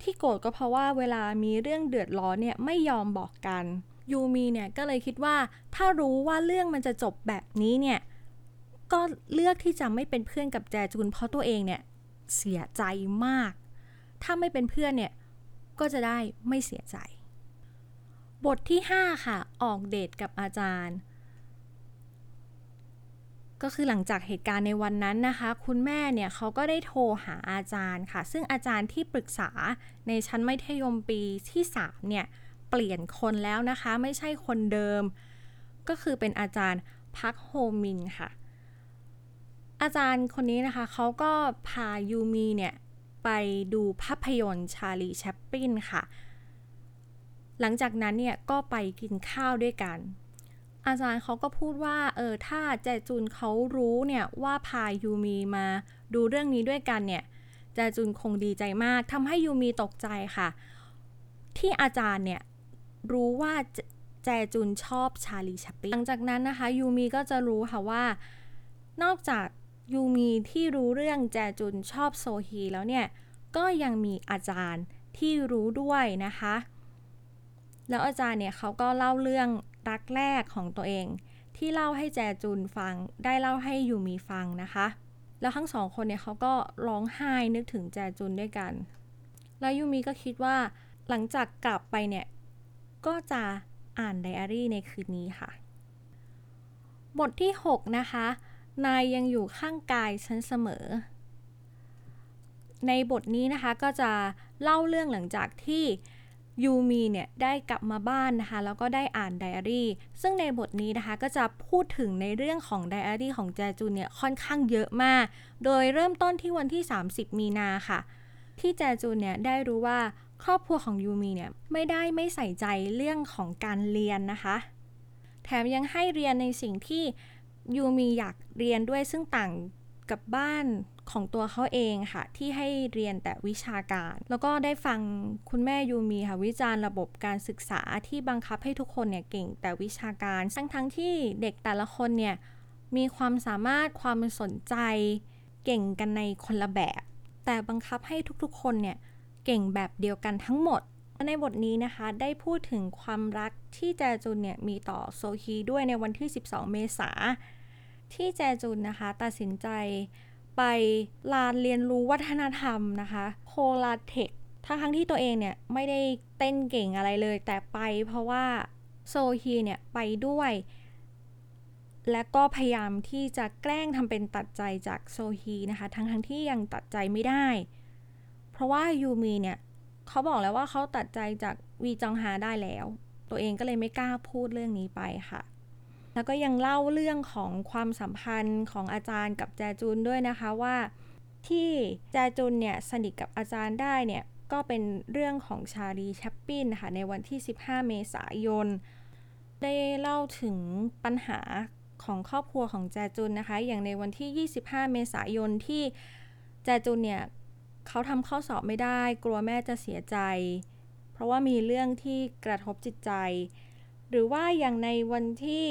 ที่โกรธก็เพราะว่าเวลามีเรื่องเดือดร้อนเนี่ยไม่ยอมบอกกันยูมีเนี่ยก็เลยคิดว่าถ้ารู้ว่าเรื่องมันจะจบแบบนี้เนี่ยก็เลือกที่จะไม่เป็นเพื่อนกับแจจุนเพราะตัวเองเนี่ย เสียใจมาก ถ้าไม่เป็นเพื่อนเนี่ย ก็จะได้ไม่เสียใจ บทที่ 5 ค่ะ ออกเดทกับอาจารย์ ก็คือหลังจากเหตุการณ์ในวันนั้นนะคะ คุณแม่เนี่ยเขาก็ได้โทรหาอาจารย์ค่ะ ซึ่งอาจารย์ที่ปรึกษาในชั้นมัธยมปีที่ 3 เนี่ย เปลี่ยนคนแล้วนะคะ ไม่ใช่คนเดิม ก็คือเป็นอาจารย์พักโฮมินค่ะ อาจารย์คนนี้นะคะเขาก็พายูมีเนี่ยไปดูภาพยนตร์ชาลีแชปปินค่ะ หลังจากนั้นเนี่ยก็ไปกินข้าวด้วยกัน อาจารย์เขาก็พูดว่าเออถ้าแจจุนเขารู้เนี่ยว่าพายูมีมาดูเรื่องนี้ด้วยกันเนี่ยแจจุนคงดีใจมากทำให้ยูมีตกใจค่ะ ที่อาจารย์เนี่ยรู้ว่าแจจุนชอบชาลีชัปปินหลังจากนั้นนะคะยูมีก็จะรู้ค่ะว่านอกจาก ยูมีที่รู้เรื่องแจจุนชอบโซฮีแล้วเนี่ย ก็ยังมีอาจารย์ที่รู้ด้วยนะคะ แล้วอาจารย์เนี่ยเขาก็เล่าเรื่องรักแรกของตัวเอง ที่เล่าให้แจจุนฟัง ได้เล่าให้ยูมีฟังนะคะ แล้วทั้งสองคนเนี่ยเขาก็ร้องไห้นึกถึงแจจุนด้วยกัน แล้วยูมีก็คิดว่าหลังจากกลับไปเนี่ย ก็จะอ่านไดอารี่ในคืนนี้ค่ะ บทที่ 6 นะคะ นายยังอยู่ข้างกายฉันเสมอ ในบทนี้นะคะก็จะเล่าเรื่องหลังจากที่ยูมีเนี่ยได้กลับมาบ้านนะคะแล้วก็ได้อ่านไดอารี่ ซึ่งในบทนี้นะคะก็จะพูดถึงในเรื่องของไดอารี่ของแจจุนเนี่ยค่อนข้างเยอะมาก โดยเริ่มต้นที่วันที่ 30 มีนาค่ะ ที่แจจุนเนี่ยได้รู้ว่าครอบครัวของยูมีเนี่ยไม่ได้ไม่ใส่ใจเรื่องของการเรียนนะคะ แถมยังให้เรียนในสิ่งที่ ยูมีอยากเรียนด้วยซึ่งต่างกับบ้านของตัวเขาเองค่ะ ที่ให้เรียนแต่วิชาการ แล้วก็ได้ฟังคุณแม่ยูมีค่ะวิจารณ์ระบบการศึกษาที่บังคับให้ทุกคนเนี่ยเก่งแต่วิชาการ ทั้งทั้งที่เด็กแต่ละคนเนี่ยมีความสามารถความสนใจเก่งกันในคนละแบบ แต่บังคับให้ทุกๆ คนเนี่ยเก่งแบบเดียวกันทั้งหมด ในบทนี้นะคะได้พูดถึงความรักที่แจจุนเนี่ยมีต่อโซฮีด้วยในวันที่ 12 เมษาที่แจจุนนะคะตัดสินใจไปลานเรียนรู้วัฒนธรรมนะคะโพลาเทคทั้งทั้งที่ตัวเองเนี่ยไม่ได้เต้นเก่งอะไรเลย แต่ไปเพราะว่าโซฮีเนี่ยไปด้วย และก็พยายามที่จะแกล้งทำเป็นตัดใจจากโซฮีนะคะ ทั้งทั้งที่ยังตัดใจไม่ได้ เพราะว่ายูมีเนี่ย เขาบอกแล้วว่าเขาตัดใจจากวีจองฮาได้แล้ว ตัวเองก็เลยไม่กล้าพูดเรื่องนี้ไปค่ะ แล้วก็ยังเล่าเรื่องของความสัมพันธ์ของอาจารย์กับแจจุนด้วยนะคะว่า ที่แจจุนเนี่ยสนิทกับอาจารย์ได้เนี่ยก็เป็นเรื่องของชาลีแชปปินนะคะในวันที่ 15 เมษายน ได้เล่าถึงปัญหาของครอบครัวของแจจุนนะคะ อย่างในวันที่ 25 เมษายนที่แจจุนเนี่ย เขาทำข้อสอบไม่ได้ กลัวแม่จะเสียใจ เพราะว่ามีเรื่องที่กระทบจิตใจ หรือว่าอย่างในวันที่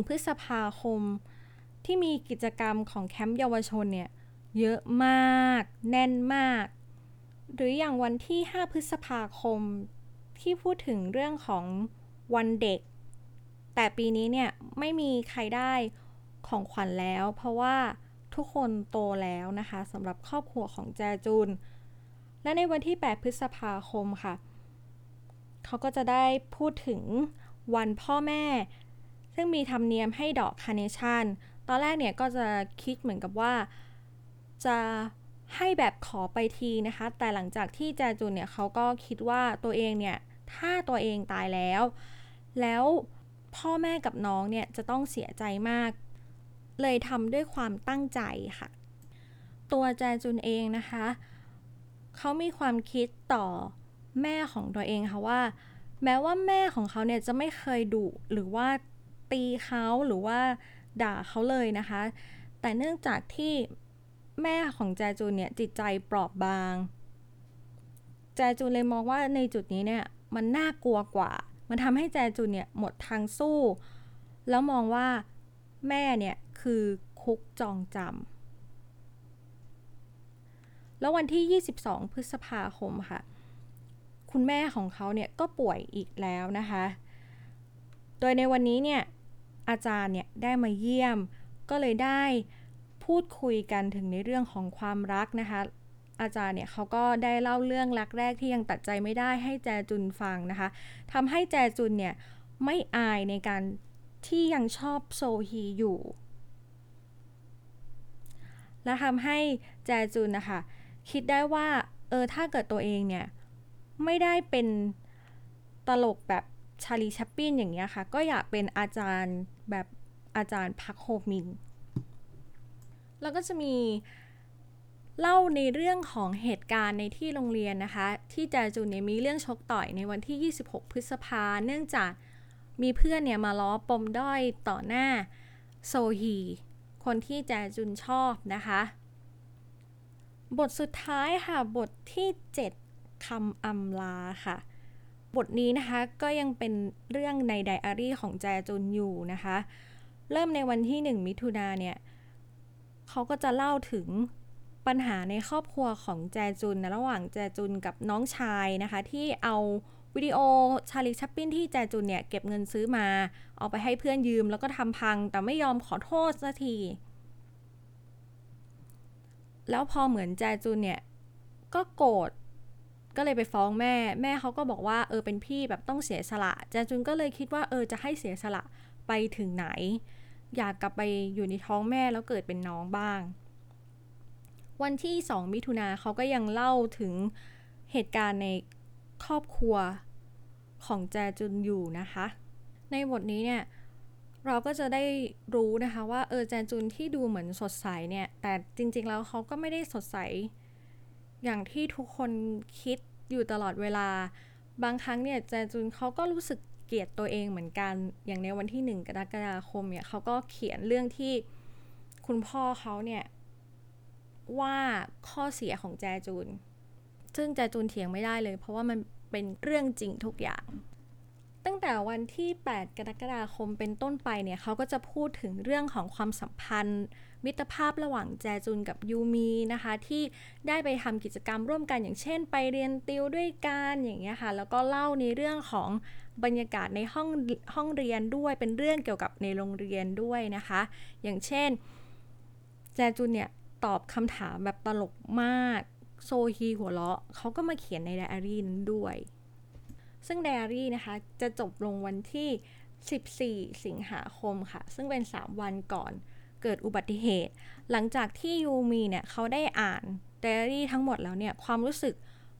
1 พฤษภาคม ที่มีกิจกรรมของแคมป์เยาวชนเนี่ยเยอะมาก แน่นมาก หรืออย่างวันที่ 5 พฤษภาคมที่พูดถึงเรื่องของวันเด็ก แต่ปีนี้เนี่ยไม่มีใครได้ของขวัญแล้ว เพราะว่า ทุกคนโตแล้วนะคะสำหรับครอบครัวของแจจูนและในวันที่ 8 พฤษภาคมค่ะ เขาก็จะได้พูดถึงวันพ่อแม่ ซึ่งมีธรรมเนียมให้ดอกคาร์เนชั่น ตอนแรกเนี่ยก็จะคิดเหมือนกับว่าจะให้แบบขอไปทีนะคะ แต่หลังจากที่แจจุนเนี่ยเขาก็คิดว่าตัวเองเนี่ย ถ้าตัวเองตายแล้ว แล้วพ่อแม่กับน้องเนี่ยจะต้องเสียใจมาก เลยทำด้วยความตั้งใจค่ะ ตัวแจจุนเองนะคะ เขามีความคิดต่อแม่ของตัวเองค่ะว่า แม้ว่าแม่ของเขาเนี่ยจะไม่เคยดุหรือว่าตีเขาหรือว่าด่าเขาเลยนะคะ แต่เนื่องจากที่แม่ของแจจูนเนี่ยจิตใจเปราะบาง แจจูนเลยมองว่าในจุดนี้เนี่ยมันน่ากลัวกว่า มันทำให้แจจูนเนี่ยหมดทางสู้ แล้วมองว่าแม่เนี่ย คือคุกจองจำแล้ววันที่ 22 พฤษภาคมค่ะ คุณแม่ของเขาเนี่ยก็ป่วยอีกแล้วนะคะ โดยในวันนี้เนี่ยอาจารย์เนี่ยได้มาเยี่ยม ก็เลยได้พูดคุยกันถึงในเรื่องของความรักนะคะอาจารย์เนี่ยเขาก็ได้เล่าเรื่องรักแรกที่ยังตัดใจไม่ได้ให้แจจุนฟังนะคะทำให้แจจุนเนี่ยไม่อายในการที่ยังชอบโซฮีอยู่ และทำให้แจจุนนะคะ คิดได้ว่า เออ ถ้าเกิดตัวเองเนี่ย ไม่ได้เป็นตลกแบบชาลีชัปปินอย่างเงี้ยค่ะ ก็อยากเป็นอาจารย์แบบอาจารย์พักโฮมิน แล้วก็จะมีเล่าในเรื่องของเหตุการณ์ในที่โรงเรียนนะคะ ที่แจจุนเนี่ยมีเรื่องชกต่อยในวันที่ 26 พฤษภา เนื่องจากมีเพื่อนเนี่ยมาล้อปมด้อยต่อหน้าโซฮี คนที่แจจุนชอบนะคะ บทสุดท้ายค่ะ บทที่ 7คำอำลาค่ะ บทนี้นะคะก็ยังเป็นเรื่องในไดอารี่ของแจจุนอยู่นะคะ เริ่มในวันที่ 1 มิถุนาเนี่ยเขาก็จะเล่าถึงปัญหาในครอบครัวของแจจุนนะระหว่างแจจุนกับน้องชายนะคะ ที่เอา วิดีโอชาลีชัปปินที่แจจุนเนี่ยเก็บเงินซื้อมา เอาไปให้เพื่อนยืมแล้วก็ทำพัง แต่ไม่ยอมขอโทษสักที แล้วพอเหมือนแจจุนเนี่ยก็โกรธก็เลยไปฟ้องแม่ แม่เขาก็บอกว่าเออเป็นพี่แบบต้องเสียสละแจจุนก็เลยคิดว่าเออจะให้เสียสละไปถึงไหน อยากกลับไปอยู่ในท้องแม่แล้วเกิดเป็นน้องบ้าง วันที่ 2 มิถุนาเขาก็ยังเล่าถึงเหตุการณ์ใน ครอบครัวของแจจุนอยู่นะคะ ในบทนี้เนี่ยเราก็จะได้รู้นะคะว่าเออแจจุนที่ดูเหมือนสดใสเนี่ย แต่จริงๆแล้วเขาก็ไม่ได้สดใส อย่างที่ทุกคนคิดอยู่ตลอดเวลา บางครั้งเนี่ยแจจุนเขาก็รู้สึกเกลียดตัวเองเหมือนกัน อย่างในวันที่ 1 กรกฎาคมเนี่ยเขาก็เขียนเรื่องที่คุณพ่อเขาเนี่ยว่าข้อเสียของแจจุน ซึ่งแจจุนเถียงไม่ได้เลย เพราะว่ามันเป็นเรื่องจริงทุกอย่าง ตั้งแต่วันที่ 8 กรกฎาคมเป็นต้นไปเนี่ยเขาก็จะพูดถึงเรื่องของความสัมพันธ์ มิตรภาพระหว่างแจจุนกับยูมีนะคะ ที่ได้ไปทำกิจกรรมร่วมกันอย่างเช่น ไปเรียนติวด้วยกันอย่างเงี้ยค่ะ แล้วก็เล่าในเรื่องของบรรยากาศในห้องห้องเรียนด้วยเป็นเรื่องเกี่ยวกับในโรงเรียนด้วยนะคะ อย่างเช่น แจจุนเนี่ยตอบคำถามแบบตลกมาก โซฮีหัวเราะเขาก็มาเขียนในไดอารี่นั้นด้วย ซึ่งไดอารี่นะคะจะจบลงวันที่ 14 สิงหาคมค่ะ ซึ่งเป็น 3 วันก่อนเกิดอุบัติเหตุ หลังจากที่ยูมีเนี่ยเขาได้อ่านไดอารี่ทั้งหมดแล้วเนี่ยความรู้สึก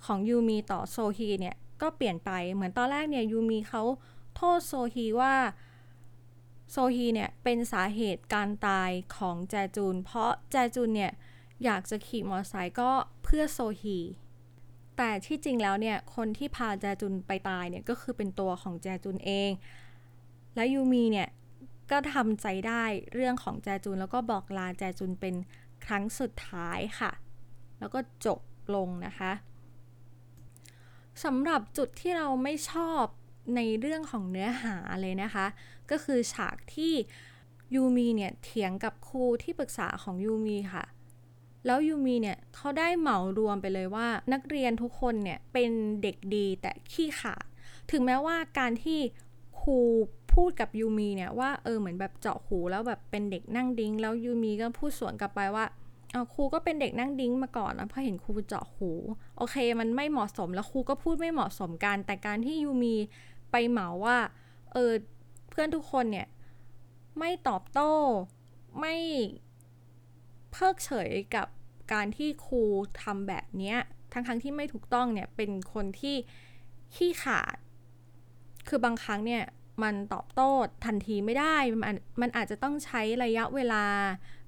ของยูมีต่อโซฮีเนี่ยก็เปลี่ยนไปเหมือนตอนแรกเนี่ยยูมีเขาโทษโซฮีว่าโซฮีเนี่ยเป็นสาเหตุการตายของแจจูน เพราะแจจูนเนี่ย อยากจะขี่มอเตอร์ไซค์ก็เพื่อโซฮี แต่ที่จริงแล้วเนี่ย คนที่พาแจจุนไปตายเนี่ย ก็คือเป็นตัวของแจจุนเอง และยูมีเนี่ย ก็ทำใจได้เรื่องของแจจุน แล้วก็บอกลาแจจุนเป็นครั้งสุดท้ายค่ะ แล้วก็จบลงนะคะสำหรับจุดที่เราไม่ชอบในเรื่องของเนื้อหาเลยนะคะ ก็คือฉากที่ยูมีเนี่ยเถียงกับครูที่ปรึกษาของยูมีค่ะ แล้วยูมีเนี่ยเขาได้เหมารวมไปเลยว่า นักเรียนทุกคนเนี่ยเป็นเด็กดีแต่ขี้ขาด ถึงแม้ว่าการที่ครูพูดกับยูมีเนี่ยว่าเออเหมือนแบบเจาะหูแล้วแบบเป็นเด็กนั่งดิ้ง แล้วยูมีก็พูดสวนกลับไปว่าเอาครูก็เป็นเด็กนั่งดิ้งมาก่อนนะพอเห็นครูเจาะหู โอเค มันไม่เหมาะสมแล้วครูก็พูดไม่เหมาะสมกัน แต่การที่ยูมีไปเหมาว่าเออเพื่อนทุกคนเนี่ยไม่ตอบโต้ไม่ เพิกเฉยกับการที่ครูทำแบบนี้ทั้งทั้งที่ไม่ถูกต้องเนี่ยเป็นคนที่ขี้ขาด คือบางครั้งเนี่ยมันตอบโต้ทันทีไม่ได้ มันมันอาจจะต้องใช้ระยะเวลา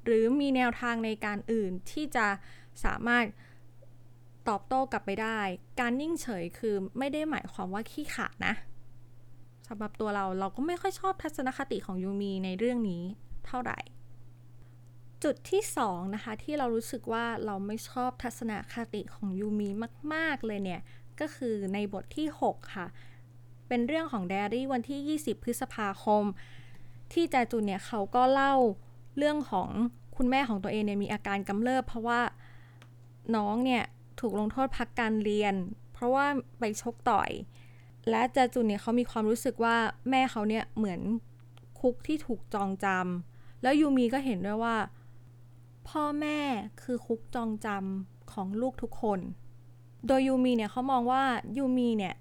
หรือมีแนวทางในการอื่นที่จะสามารถตอบโต้กลับไปได้ การนิ่งเฉยคือไม่ได้หมายความว่าขี้ขาดนะสำหรับตัวเราเราก็ไม่ค่อยชอบทัศนคติของยูมีในเรื่องนี้เท่าไหร่ จุดที่2นะคะที่เรารู้สึกว่าเราไม่ชอบทัศนคติของยูมีมาก ๆ เลยเนี่ย ก็คือในบทที่ 6 ค่ะ เป็นเรื่องของไดอรี่วันที่ 20 พฤษภาคม ที่แจจุนเนี่ยเขาก็เล่าเรื่องของคุณแม่ของตัวเองเนี่ยมีอาการกำเริบเพราะว่าน้องเนี่ยถูกลงโทษพักการเรียน เพราะว่าไปชกต่อย และแจจุนเนี่ยเขามีความรู้สึกว่าแม่เขาเนี่ยเหมือนคุกที่ถูกจองจำแล้วยูมีก็เห็นด้วยว่า พ่อแม่คือคุกจองจำของลูกทุกคน โดยยูมีเนี่ยเขามองว่ายูมีเนี่ย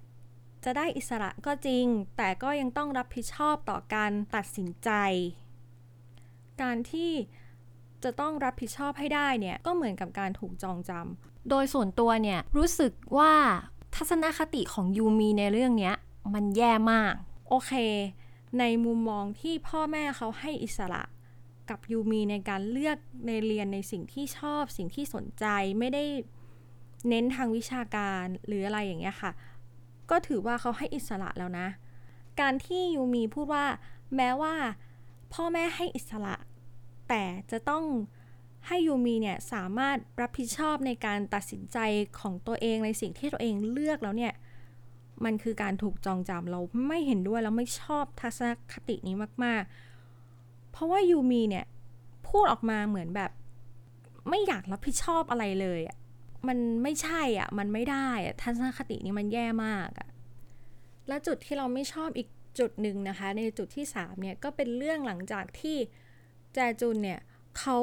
จะได้อิสระก็จริง แต่ก็ยังต้องรับผิดชอบต่อการตัดสินใจ การที่จะต้องรับผิดชอบให้ได้เนี่ยก็เหมือนกับการถูกจองจำโดยส่วนตัวเนี่ยรู้สึกว่าทัศนคติของยูมีในเรื่องนี้มันแย่มาก โอเค ในมุมมองที่พ่อแม่เขาให้อิสระ กับยูมีในการเลือกในเรียนในสิ่งที่ชอบสิ่งที่สนใจไม่ได้เน้นทางวิชาการหรืออะไรอย่างเงี้ยค่ะ ก็ถือว่าเขาให้อิสระแล้วนะ การที่ยูมีพูดว่าแม้ว่าพ่อแม่ให้อิสระ แต่จะต้องให้ยูมีเนี่ยสามารถรับผิดชอบในการตัดสินใจของตัวเองในสิ่งที่ตัวเองเลือกแล้วเนี่ย มันคือการถูกจองจำเราไม่เห็นด้วยแล้วไม่ชอบทัศนคตินี้มาก ๆ เพราะว่ายูมีเนี่ย พูดออกมาเหมือนแบบ ไม่อยากรับผิดชอบอะไรเลยอะมันไม่ใช่อะ มันไม่ได้อะทัศนคตินี้มันแย่มากอะและจุดที่เราไม่ชอบอีกจุดหนึ่งนะคะ ในจุดที่3เนี่ยก็เป็นเรื่องหลังจากที่แจจุนเนี่ยเขา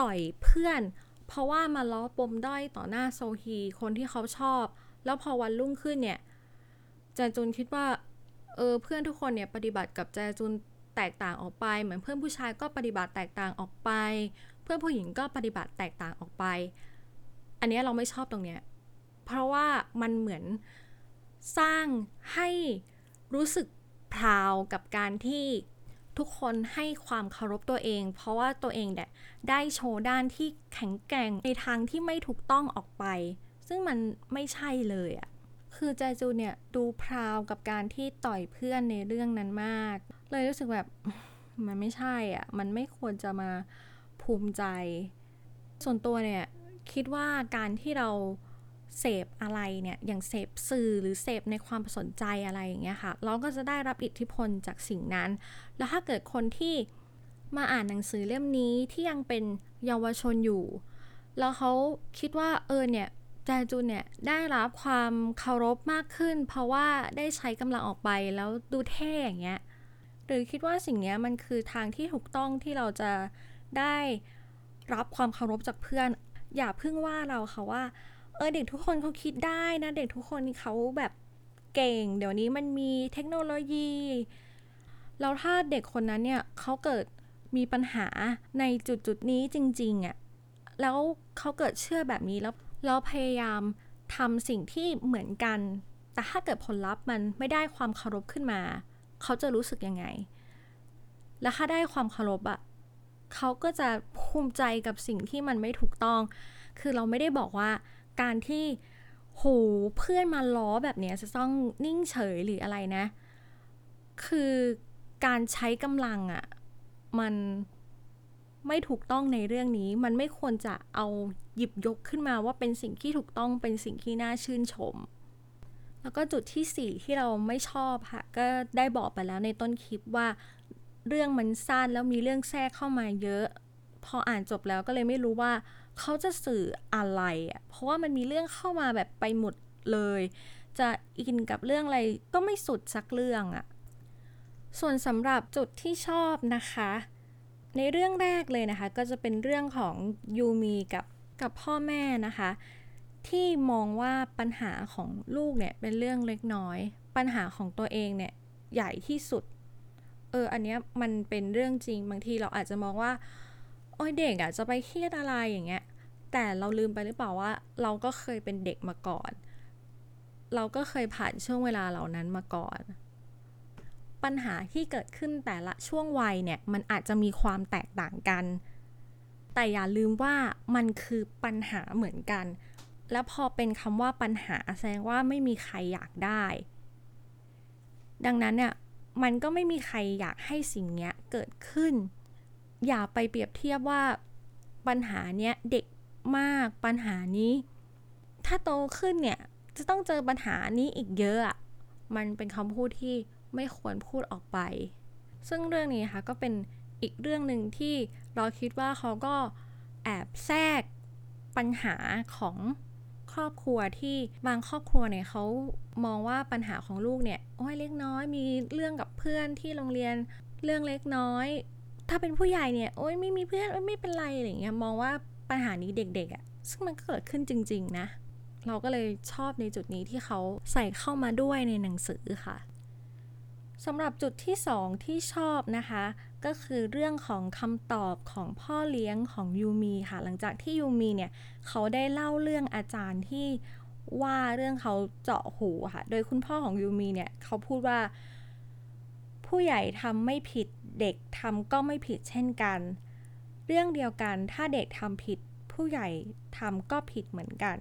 ต่อยเพื่อน เพราะว่ามาล้อปมด้อยต่อหน้าโซฮีคนที่เขาชอบ แล้วพอวันรุ่งขึ้นเนี่ยแจจุนคิดว่าเออเพื่อนทุกคนเนี่ยปฏิบัติกับแจจุน แตกต่างออกไป เหมือนเพื่อนผู้ชายก็ปฏิบัติแตกต่างออกไป เพื่อนผู้หญิงก็ปฏิบัติแตกต่างออกไป อันนี้เราไม่ชอบตรงเนี้ยเพราะว่ามันเหมือนสร้างให้รู้สึกพราวกับการที่ทุกคนให้ความเคารพตัวเอง เพราะว่าตัวเองเนี่ยได้โชว์ด้านที่แข็งแกร่งในทางที่ไม่ถูกต้องออกไป ซึ่งมันไม่ใช่เลยอะ คือใจจูเนี่ยดูพราวกับการที่ต่อยเพื่อนในเรื่องนั้นมาก เลยรู้สึกแบบมันไม่ใช่อะ มันไม่ควรจะมาภูมิใจ ส่วนตัวเนี่ยคิดว่าการที่เราเสพอะไรเนี่ยอย่างเสพสื่อหรือเสพในความสนใจอะไรอย่างเงี้ยค่ะ เราก็จะได้รับอิทธิพลจากสิ่งนั้น แล้วถ้าเกิดคนที่มาอ่านหนังสือเล่มนี้ที่ยังเป็นเยาวชนอยู่ แล้วเขาคิดว่าเออเนี่ย แจจูนเนี่ยได้รับความเคารพมากขึ้น เพราะว่าได้ใช้กำลังออกไปแล้วดูเท่อย่างเงี้ยหรือคิดว่าสิ่งนี้มันคือทางที่ถูกต้องที่เราจะได้รับความเคารพจากเพื่อน อย่าเพิ่งว่าเราค่ะว่าเออเด็กทุกคนเขาคิดได้นะ เด็กทุกคนเขาแบบเก่ง เดี๋ยวนี้มันมีเทคโนโลยีแล้วถ้าเด็กคนนั้นเนี่ยเขาเกิดมีปัญหาในจุดจุดนี้จริงๆอะ่ะแล้วเขาเกิดเชื่อแบบนี้แล้ว แล้วพยายามทำสิ่งที่เหมือนกัน แต่ถ้าเกิดผลลัพธ์มันไม่ได้ความเคารพขึ้นมา เขาจะรู้สึกยังไง แล้วถ้าได้ความเคารพอะ่ะเขาก็จะภูมิใจกับสิ่งที่มันไม่ถูกต้อง คือเราไม่ได้บอกว่าการที่โหเพื่อนมาล้อแบบนี้จะต้องนิ่งเฉยหรืออะไรนะ คือการใช้กำลังอะ่ะมันไม่ถูกต้องในเรื่องนี้ มันไม่ควรจะเอา หยิบยกขึ้นมาว่าเป็นสิ่งที่ถูกต้องเป็นสิ่งที่น่าชื่นชม แล้วก็จุดที่สี่ที่เราไม่ชอบค่ะ ก็ได้บอกไปแล้วในต้นคลิปว่า เรื่องมันสั้นแล้วมีเรื่องแทรกเข้ามาเยอะ พออ่านจบแล้วก็เลยไม่รู้ว่าเขาจะสื่ออะไรอะเพราะว่ามันมีเรื่องเข้ามาแบบไปหมดเลย จะอินกับเรื่องอะไรก็ไม่สุดสักเรื่องอะส่วนสำหรับจุดที่ชอบนะคะ ในเรื่องแรกเลยนะคะ ก็จะเป็นเรื่องของยูมีกับ กับพ่อแม่นะคะ ที่มองว่าปัญหาของลูกเนี่ยเป็นเรื่องเล็กน้อย ปัญหาของตัวเองเนี่ยใหญ่ที่สุดเอออันนี้มันเป็นเรื่องจริงบางทีเราอาจจะมองว่าโอ้ยเด็กอะจะไปเครียดอะไรอย่างเงี้ยแต่เราลืมไปหรือเปล่าว่า เราก็เคยเป็นเด็กมาก่อน เราก็เคยผ่านช่วงเวลาเหล่านั้นมาก่อน ปัญหาที่เกิดขึ้นแต่ละช่วงวัยเนี่ยมันอาจจะมีความแตกต่างกัน แต่อย่าลืมว่ามันคือปัญหาเหมือนกัน แล้วพอเป็นคำว่าปัญหาแสดงว่าไม่มีใครอยากได้ ดังนั้นเนี่ยมันก็ไม่มีใครอยากให้สิ่งนี้เกิดขึ้น อย่าไปเปรียบเทียบว่าปัญหาเนี้ยเด็กมากปัญหานี้ ถ้าโตขึ้นเนี่ยจะต้องเจอปัญหานี้อีกเยอะมันเป็นคำพูดที่ไม่ควรพูดออกไป ซึ่งเรื่องนี้ค่ะก็เป็น อีกเรื่องหนึ่งที่เราคิดว่าเขาก็แอบแทรกปัญหาของครอบครัวที่บางครอบครัวเนี่ยเขามองว่าปัญหาของลูกเนี่ยโอ้ยเล็กน้อยมีเรื่องกับเพื่อนที่โรงเรียนเรื่องเล็กน้อย ถ้าเป็นผู้ใหญ่เนี่ยโอ๊ยไม่มีเพื่อนไม่เป็นไรอะไรเงี้ยมองว่าปัญหานี้เด็กๆอะ่ะซึ่งมันเกิดขึ้นจริง ๆ นะ เราก็เลยชอบในจุดนี้ที่เขาใส่เข้ามาด้วยในหนังสือค่ะสำหรับจุดที่สองที่ชอบนะคะ ก็คือเรื่องของคำตอบของพ่อเลี้ยงของยูมีค่ะ หลังจากที่ยูมีเนี่ยเขาได้เล่าเรื่องอาจารย์ที่ว่าเรื่องเขาเจาะหูค่ะ โดยคุณพ่อของยูมีเนี่ยเขาพูดว่า ผู้ใหญ่ทำไม่ผิดเด็กทำก็ไม่ผิดเช่นกัน เรื่องเดียวกันถ้าเด็กทำผิด ผู้ใหญ่ทำก็ผิดเหมือนกัน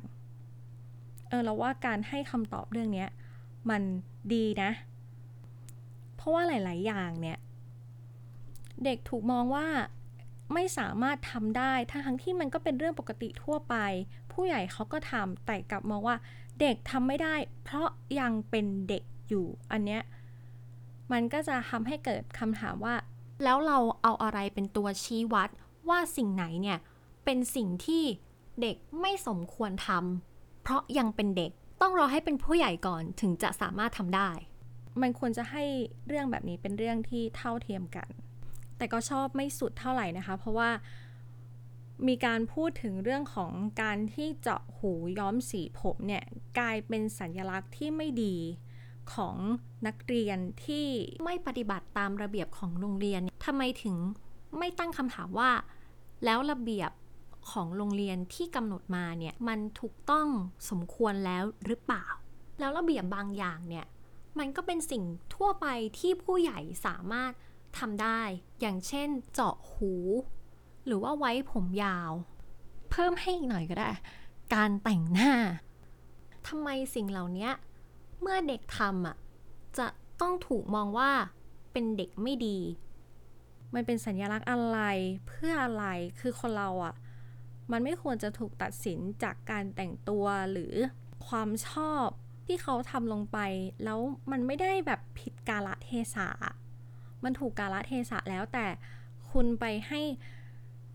เออเราว่าการให้คำตอบเรื่องนี้มันดีนะ เพราะว่าหลาย ๆ อย่างเนี่ย เด็กถูกมองว่าไม่สามารถทำได้ทั้งที่มันก็เป็นเรื่องปกติทั่วไป ผู้ใหญ่เขาก็ทำแต่กลับมองว่าเด็กทำไม่ได้ เพราะยังเป็นเด็กอยู่อันเนี้ยมันก็จะทำให้เกิดคำถามว่า แล้วเราเอาอะไรเป็นตัวชี้วัดว่าสิ่งไหนเนี่ยเป็นสิ่งที่เด็กไม่สมควรทำเพราะยังเป็นเด็กต้องรอให้เป็นผู้ใหญ่ก่อนถึงจะสามารถทำได้ มันควรจะให้เรื่องแบบนี้เป็นเรื่องที่เท่าเทียมกัน แต่ก็ชอบไม่สุดเท่าไหร่นะคะ เพราะว่ามีการพูดถึงเรื่องของการที่เจาะหูย้อมสีผมเนี่ยกลายเป็นสัญลักษณ์ที่ไม่ดีของนักเรียนที่ไม่ปฏิบัติตามระเบียบของโรงเรียนทำไมถึงไม่ตั้งคำถามว่า แล้วระเบียบของโรงเรียนที่กำหนดมาเนี่ยมันถูกต้องสมควรแล้วหรือเปล่า แล้วระเบียบบางอย่างเนี่ยมันก็เป็นสิ่งทั่วไปที่ผู้ใหญ่สามารถ ทำได้ อย่างเช่นเจาะหู หรือว่าไว้ผมยาว เพิ่มให้อีกหน่อยก็ได้ การแต่งหน้าทำไมสิ่งเหล่านี้เมื่อเด็กทำอะจะต้องถูกมองว่าเป็นเด็กไม่ดี มันเป็นสัญลักษณ์อะไรเพื่ออะไรคือคนเราอะ่ะ มันไม่ควรจะถูกตัดสินจากการแต่งตัวหรือความชอบที่เขาทำลงไป แล้วมันไม่ได้แบบผิดกาลเทศะ มันถูกกาลเทศะแล้วแต่คุณไปให้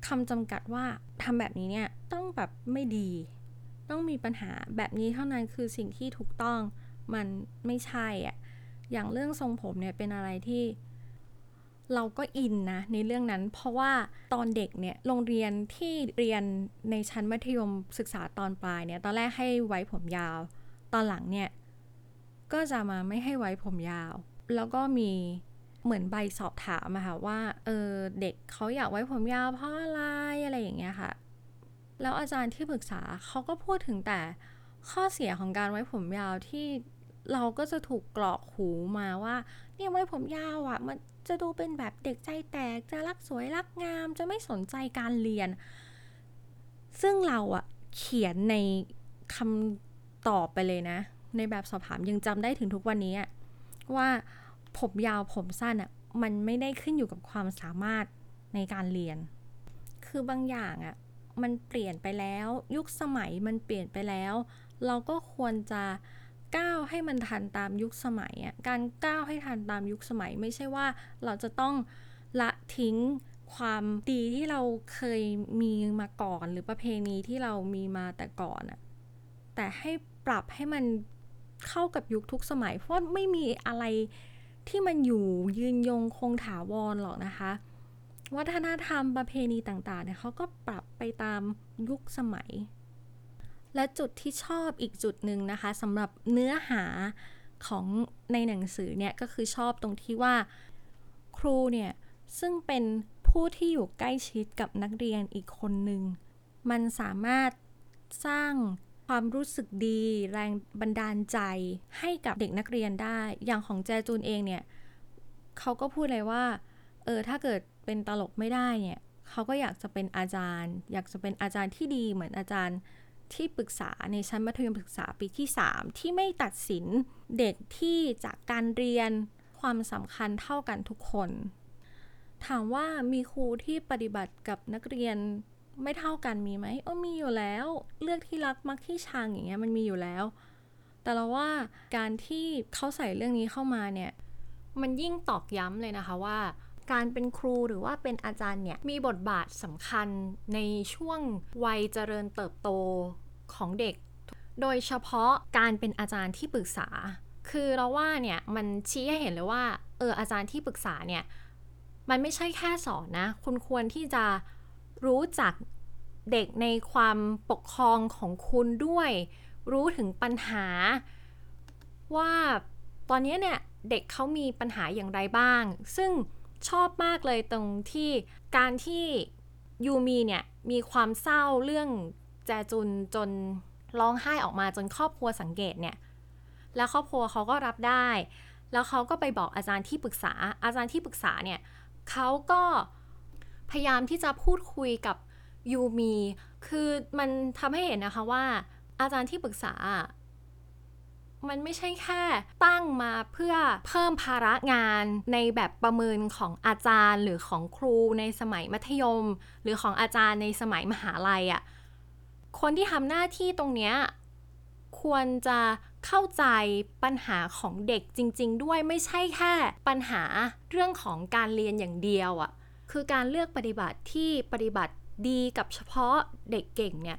คำจำกัดว่าทำแบบนี้เนี่ยต้องแบบไม่ดี ต้องมีปัญหาแบบนี้เท่านั้นคือสิ่งที่ถูกต้องมันไม่ใช่อะอย่างเรื่องทรงผมเนี่ยเป็นอะไรที่เราก็อินนะในเรื่องนั้น เพราะว่าตอนเด็กเนี่ยโรงเรียนที่เรียนในชั้นมัธยมศึกษาตอนปลายเนี่ยตอนแรกให้ไว้ผมยาว ตอนหลังเนี่ยก็จะมาไม่ให้ไว้ผมยาว แล้วก็มี เหมือนใบสอบถามอะค่ะว่าเออเด็กเขาอยากไว้ผมยาวเพราะอะไรอะไรอย่างเงี้ยค่ะ แล้วอาจารย์ที่ปรึกษาเขาก็พูดถึงแต่ข้อเสียของการไว้ผมยาวที่เราก็จะถูกกรอกหูมาว่า เนี่ยไว้ผมยาวอะ่ะมันจะดูเป็นแบบเด็กใจแตกจะรักสวยรักงาม จะไม่สนใจการเรียน ซึ่งเราอะเขียนในคำตอบไปเลยนะ ในแบบสอบถามยังจำได้ถึงทุกวันนี้ว่า ผมยาวผมสั้นอะมันไม่ได้ขึ้นอยู่กับความสามารถในการเรียน คือบางอย่างอะมันเปลี่ยนไปแล้ว ยุคสมัยมันเปลี่ยนไปแล้ว เราก็ควรจะก้าวให้มันทันตามยุคสมัยอะการก้าวให้ทันตามยุคสมัย ไม่ใช่ว่าเราจะต้องละทิ้งความดีที่เราเคยมีมาก่อน หรือประเพณีที่เรามีมาแต่ก่อนอะแต่ให้ปรับให้มันเข้ากับยุคทุกสมัย เพราะไม่มีอะไร ที่มันอยู่ยืนยงคงถาวรหรอกนะคะ วัฒนธรรมประเพณีต่างๆเนี่ยเขาก็ปรับไปตามยุคสมัย และจุดที่ชอบอีกจุดหนึ่งนะคะสำหรับเนื้อหาของในหนังสือเนี่ยก็คือชอบตรงที่ว่าครูเนี่ยซึ่งเป็นผู้ที่อยู่ใกล้ชิดกับนักเรียนอีกคนหนึ่งมันสามารถสร้าง ความรู้สึกดี แรงบันดาลใจให้กับเด็กนักเรียนได้ อย่างของแจจูนเองเนี่ยเขาก็พูดเลยว่าเออถ้าเกิดเป็นตลกไม่ได้เนี่ยเขาก็อยากจะเป็นอาจารย์ อยากจะเป็นอาจารย์ที่ดีเหมือนอาจารย์ที่ปรึกษาในชั้นมัธยมศึกษาปีที่ 3 ที่ไม่ตัดสินเด็กที่จากการเรียนความสำคัญเท่ากันทุกคน ถามว่ามีครูที่ปฏิบัติกับนักเรียน ไม่เท่ากันมีไหมโอ้มีอยู่แล้ว เลือกที่รักมักที่ชังอย่างเงี้ยมันมีอยู่แล้ว แต่เราว่าการที่เขาใส่เรื่องนี้เข้ามาเนี่ยมันยิ่งตอกย้ำเลยนะคะว่า การเป็นครูหรือว่าเป็นอาจารย์เนี่ยมีบทบาทสำคัญในช่วงวัยเจริญเติบโตของเด็ก โดยเฉพาะการเป็นอาจารย์ที่ปรึกษา คือเราว่าเนี่ยมันชี้ให้เห็นเลยว่าเอออาจารย์ที่ปรึกษาเนี่ยมันไม่ใช่แค่สอนนะ คุณควรที่จะ รู้จักเด็กในความปกครองของคุณด้วย รู้ถึงปัญหา ว่าตอนนี้เนี่ยเด็กเขามีปัญหาอย่างไรบ้าง ซึ่งชอบมากเลยตรงที่การที่ยูมีเนี่ยมีความเศร้าเรื่องแจจุนจนร้องไห้ออกมาจนครอบครัวสังเกตเนี่ย แล้วครอบครัวเขาก็รับได้ แล้วเขาก็ไปบอกอาจารย์ที่ปรึกษา อาจารย์ที่ปรึกษาเนี่ยเขาก็ พยายามที่จะพูดคุยกับยูมี คือมันทำให้เห็นนะคะว่า อาจารย์ที่ปรึกษา มันไม่ใช่แค่ตั้งมาเพื่อเพิ่มภาระงานในแบบประเมินของอาจารย์หรือของครูในสมัยมัธยม หรือของอาจารย์ในสมัยมหาลัยอะ่ะ คนที่ทำหน้าที่ตรงเนี้ยควรจะเข้าใจปัญหาของเด็กจริง ๆ ด้วยไม่ใช่แค่ปัญหาเรื่องของการเรียนอย่างเดียวอะ่ะ คือการเลือกปฏิบัติที่ปฏิบัติดีกับเฉพาะเด็กเก่งเนี่ย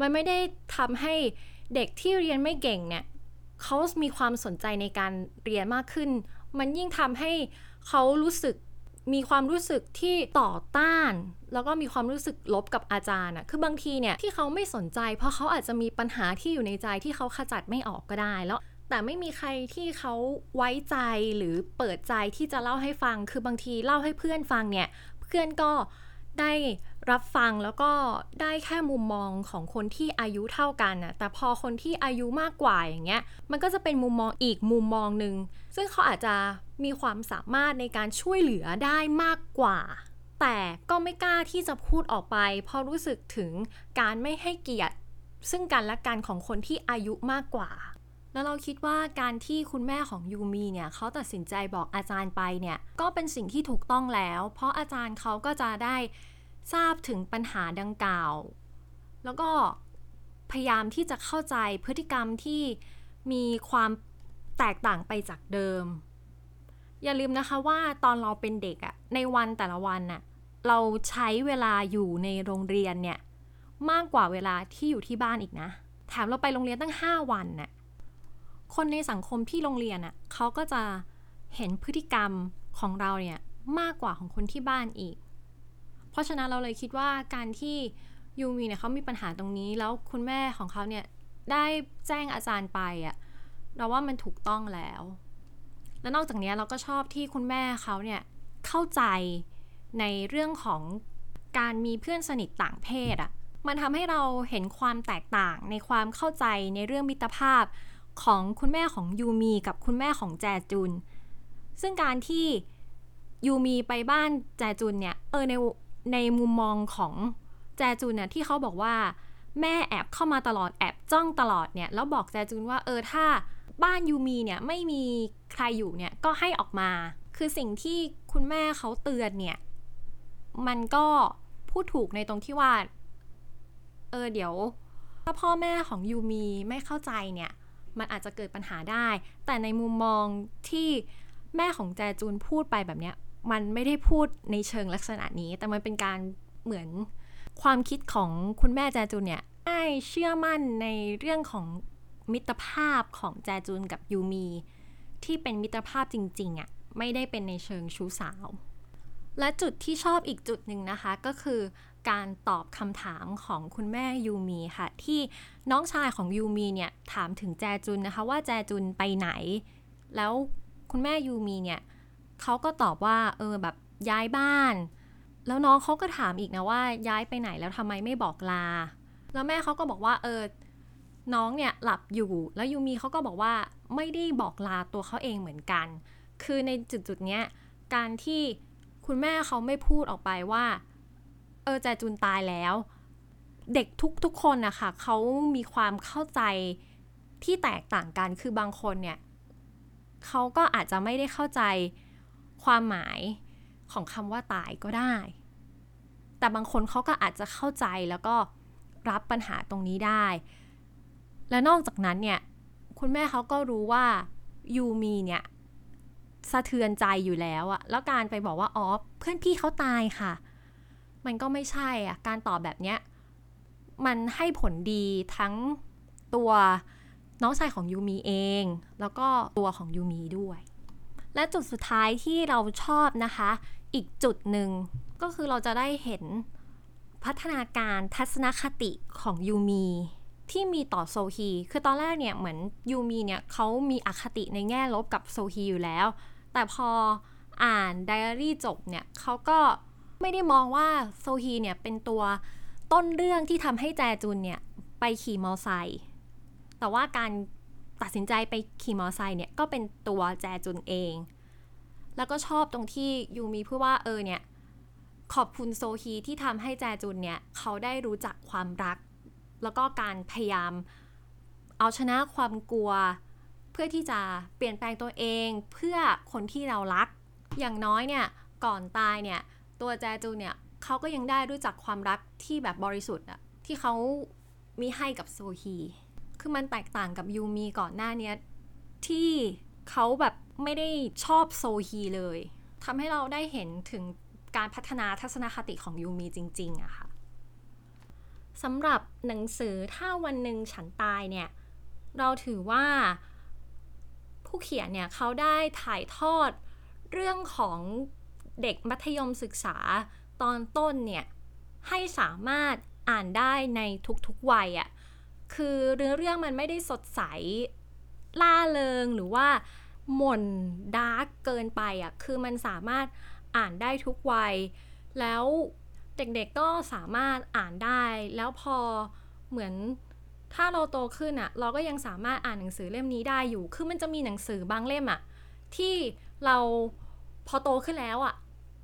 มันไม่ได้ทำให้เด็กที่เรียนไม่เก่งเนี่ยเขามีความสนใจในการเรียนมากขึ้น มันยิ่งทำให้เขารู้สึกมีความรู้สึกที่ต่อต้าน แล้วก็มีความรู้สึกลบกับอาจารย์อะคือบางทีเนี่ยที่เขาไม่สนใจ เพราะเขาอาจจะมีปัญหาที่อยู่ในใจที่เขาขจัดไม่ออกก็ได้แล้ว แต่ไม่มีใครที่เขาไว้ใจหรือเปิดใจที่จะเล่าให้ฟัง คือบางทีเล่าให้เพื่อนฟังเนี่ย เพื่อนก็ได้รับฟังแล้วก็ได้แค่มุมมองของคนที่อายุเท่ากันน่ะแต่พอคนที่อายุมากกว่าอย่างเงี้ย มันก็จะเป็นมุมมองอีกมุมมองหนึ่ง ซึ่งเขาอาจจะมีความสามารถในการช่วยเหลือได้มากกว่า แต่ก็ไม่กล้าที่จะพูดออกไป เพราะรู้สึกถึงการไม่ให้เกียรติ ซึ่งกันและกันของคนที่อายุมากกว่า แล้วเราคิดว่าการที่คุณแม่ของยูมีเนี่ยเขาตัดสินใจบอกอาจารย์ไปเนี่ยก็เป็นสิ่งที่ถูกต้องแล้ว เพราะอาจารย์เขาก็จะได้ทราบถึงปัญหาดังกล่าว แล้วก็พยายามที่จะเข้าใจพฤติกรรมที่มีความแตกต่างไปจากเดิม อย่าลืมนะคะว่าตอนเราเป็นเด็กอะในวันแต่ละวันน่ะเราใช้เวลาอยู่ในโรงเรียนเนี่ยมากกว่าเวลาที่อยู่ที่บ้านอีกนะ แถมเราไปโรงเรียนตั้ง 5 วันน่ะ คนในสังคมที่โรงเรียนน่ะเขาก็จะเห็นพฤติกรรมของเราเนี่ยมากกว่าของคนที่บ้านอีก เพราะฉะนั้นเราเลยคิดว่าการที่ยูมีเนี่ยเขามีปัญหาตรงนี้ แล้วคุณแม่ของเขาเนี่ยได้แจ้งอาจารย์ไปอะเราว่ามันถูกต้องแล้ว และนอกจากนี้เราก็ชอบที่คุณแม่เขาเนี่ยเข้าใจในเรื่องของการมีเพื่อนสนิทต่างเพศอะมันทำให้เราเห็นความแตกต่างในความเข้าใจในเรื่องมิตรภาพ ของคุณแม่ของยูมีกับคุณแม่ของแจจุน ซึ่งการที่ยูมีไปบ้านแจจุนเนี่ย เออในในมุมมองของแจจุนเนี่ยที่เขาบอกว่าแม่แอบเข้ามาตลอดแอบจ้องตลอดเนี่ย แล้วบอกแจจุนว่าเออถ้าบ้านยูมีเนี่ยไม่มีใครอยู่เนี่ยก็ให้ออกมา คือสิ่งที่คุณแม่เขาเตือนเนี่ย มันก็พูดถูกในตรงที่ว่า เออเดี๋ยว ถ้าพ่อแม่ของยูมีไม่เข้าใจเนี่ย มันอาจจะเกิดปัญหาได้ แต่ในมุมมองที่แม่ของแจจูนพูดไปแบบเนี้ย มันไม่ได้พูดในเชิงลักษณะนี้ แต่มันเป็นการเหมือนความคิดของคุณแม่แจจูนเนี่ยได้เชื่อมั่นในเรื่องของมิตรภาพของแจจูนกับยูมีที่เป็นมิตรภาพจริงๆอะ่ะไม่ได้เป็นในเชิงชู้สาว และจุดที่ชอบอีกจุดหนึ่งนะคะก็คือ การตอบคำถามของคุณแม่ยูมีค่ะ ที่น้องชายของยูมีเนี่ยถามถึงแจจุนนะคะว่าแจจุนไปไหน แล้วคุณแม่ยูมีเนี่ยเขาก็ตอบว่าเออแบบย้ายบ้าน แล้วน้องเขาก็ถามอีกนะว่าย้ายไปไหนแล้วทำไมไม่บอกลา แล้วแม่เขาก็บอกว่าเออน้องเนี่ยหลับอยู่แล้วยูมีเขาก็บอกว่าไม่ได้บอกลาตัวเขาเองเหมือนกัน คือในจุดจุดเนี้ยการที่คุณแม่เขาไม่พูดออกไปว่า เออแจจุนตายแล้ว เด็กทุกทุกคนนะคะเขามีความเข้าใจที่แตกต่างกันคือบางคนเนี่ยเขาก็อาจจะไม่ได้เข้าใจความหมายของคำว่าตายก็ได้ แต่บางคนเขาก็อาจจะเข้าใจแล้วก็รับปัญหาตรงนี้ได้ และนอกจากนั้นเนี่ยคุณแม่เขาก็รู้ว่ายูมีเนี่ยสะเทือนใจอยู่แล้วอะแล้วการไปบอกว่าอ๋อเพื่อนพี่เขาตายค่ะ มันก็ไม่ใช่อะการตอบแบบเนี้ย มันให้ผลดีทั้งตัวน้องชายของยูมีเอง แล้วก็ตัวของยูมีด้วย และจุดสุดท้ายที่เราชอบนะคะ อีกจุดหนึ่งก็คือเราจะได้เห็นพัฒนาการทัศนคติของยูมีที่มีต่อโซฮี คือตอนแรกเนี่ยเหมือนยูมีเนี่ยเขามีอคติในแง่ลบกับโซฮีอยู่แล้ว แต่พออ่านไดอารี่จบเนี่ยเขาก็ ไม่ได้มองว่าโซฮีเนี่ยเป็นตัวต้นเรื่องที่ทำให้แจจุนเนี่ยไปขี่มอไซค์แต่ว่าการตัดสินใจไปขี่มอไซค์เนี่ยก็เป็นตัวแจจุนเอง แล้วก็ชอบตรงที่ยูมีพูดว่าเออเนี่ยขอบคุณโซฮีที่ทำให้แจจุนเนี่ยเขาได้รู้จักความรัก แล้วก็การพยายามเอาชนะความกลัว เพื่อที่จะเปลี่ยนแปลงตัวเองเพื่อคนที่เรารัก อย่างน้อยเนี่ยก่อนตายเนี่ย ตัวแจจูเนี่ยเขาก็ยังได้รู้จักความรักที่แบบบริสุทธิ์อะที่เขามีให้กับโซฮี คือมันแตกต่างกับยูมีก่อนหน้านี้ที่เขาแบบไม่ได้ชอบโซฮีเลยทำให้เราได้เห็นถึงการพัฒนาทัศนคติของยูมีจริงๆอะค่ะสำหรับหนังสือถ้าวันหนึ่งฉันตายเนี่ย เราถือว่าผู้เขียนเนี่ยเขาได้ถ่ายทอดเรื่องของ เด็กมัธยมศึกษาตอนต้นเนี่ย ให้สามารถอ่านได้ในทุกๆวัยอะ่ะคือเรื่องเรื่องมันไม่ได้สดใสล่าเริงหรือว่าหม่นดาร์กเกินไปอะ่ะคือมันสามารถอ่านได้ทุกวัย แล้วเด็กๆก็สามารถอ่านได้ แล้วพอเหมือนถ้าเราโตขึ้นอะเราก็ยังสามารถอ่านหนังสือเล่มนี้ได้อยู่ คือมันจะมีหนังสือบางเล่มอะที่เราพอโตขึ้นแล้วอะ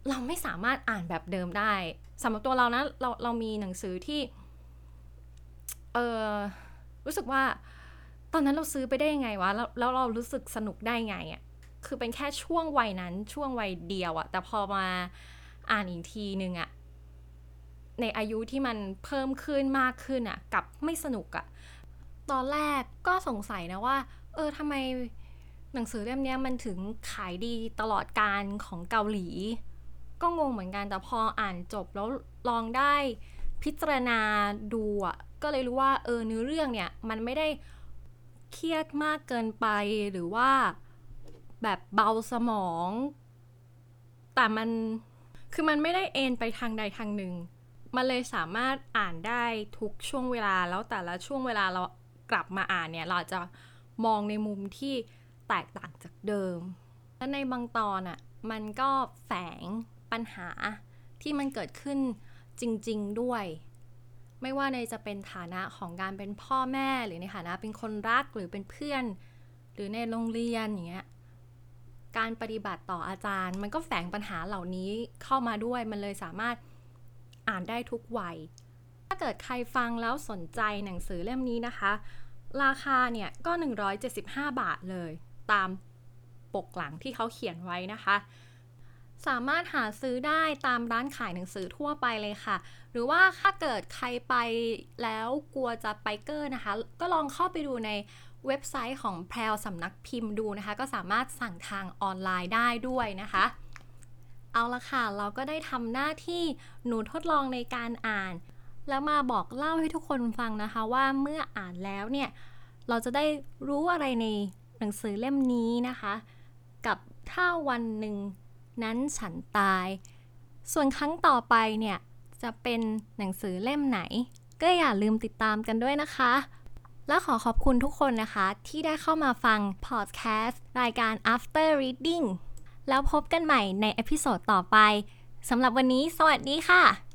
เราไม่สามารถอ่านแบบเดิมได้สำหรับตัวเรานะเราเรามีหนังสือที่เออรู้สึกว่า ตอนนั้นเราซื้อไปได้ยังไงวะแล้วแล้วเรารู้สึกสนุกได้ไงอะคือเป็นแค่ช่วงวัยนั้นช่วงวัยเดียวอะแต่พอมาอ่านอีกทีนึงอะในอายุที่มันเพิ่มขึ้นมากขึ้นอะกับไม่สนุกอะตอนแรกก็สงสัยนะว่า เออทำไมหนังสือเล่มนี้มันถึงขายดีตลอดการของเกาหลี ก็งงเหมือนกันแต่พออ่านจบแล้วลองได้พิจารณาดูอะก็เลยรู้ว่าเออเนื้อเรื่องเนี่ยมันไม่ได้เครียดมากเกินไปหรือว่าแบบเบาสมอง แต่มันคือมันไม่ได้เอนไปทางใดทางหนึ่ง มันเลยสามารถอ่านได้ทุกช่วงเวลาแล้วแต่ละช่วงเวลาเรากลับมาอ่านเนี่ย เราจะมองในมุมที่แตกต่างจากเดิม และในบางตอนอะ่ะมันก็แฝง ปัญหาที่มันเกิดขึ้นจริง ๆ ด้วย ไม่ว่าในจะเป็นฐานะของการเป็นพ่อแม่ หรือในฐานะเป็นคนรักหรือเป็นเพื่อน หรือในโรงเรียนอย่างเงี้ยการปฏิบัติต่ออาจารย์ มันก็แฝงปัญหาเหล่านี้เข้ามาด้วยมันเลยสามารถอ่านได้ทุกวัย ถ้าเกิดใครฟังแล้วสนใจหนังสือเล่มนี้นะคะ ราคาเนี่ยก็ 175 บาทเลย ตามปกหลังที่เขาเขียนไว้นะคะ สามารถหาซื้อได้ตามร้านขายหนังสือทั่วไปเลยค่ะ หรือว่าถ้าเกิดใครไปแล้วกลัวจะไปเกอร์นะคะ ก็ลองเข้าไปดูในเว็บไซต์ของแพรวสำนักพิมพ์ดูนะคะ ก็สามารถสั่งทางออนไลน์ได้ด้วยนะคะ เอาละค่ะ เราก็ได้ทำหน้าที่หนูทดลองในการอ่าน แล้วมาบอกเล่าให้ทุกคนฟังนะคะว่าเมื่ออ่านแล้วเนี่ย เราจะได้รู้อะไรในหนังสือเล่มนี้นะคะ กับถ้าวันหนึ่ง นั้นฉันตาย ส่วนครั้งต่อไปเนี่ย จะเป็นหนังสือเล่มไหน ก็อย่าลืมติดตามกันด้วยนะคะ และขอขอบคุณทุกคนนะคะ ที่ได้เข้ามาฟังพอดแคสต์รายการ After Reading แล้วพบกันใหม่ใน episode ต่อไปสำหรับวันนี้ สวัสดีค่ะ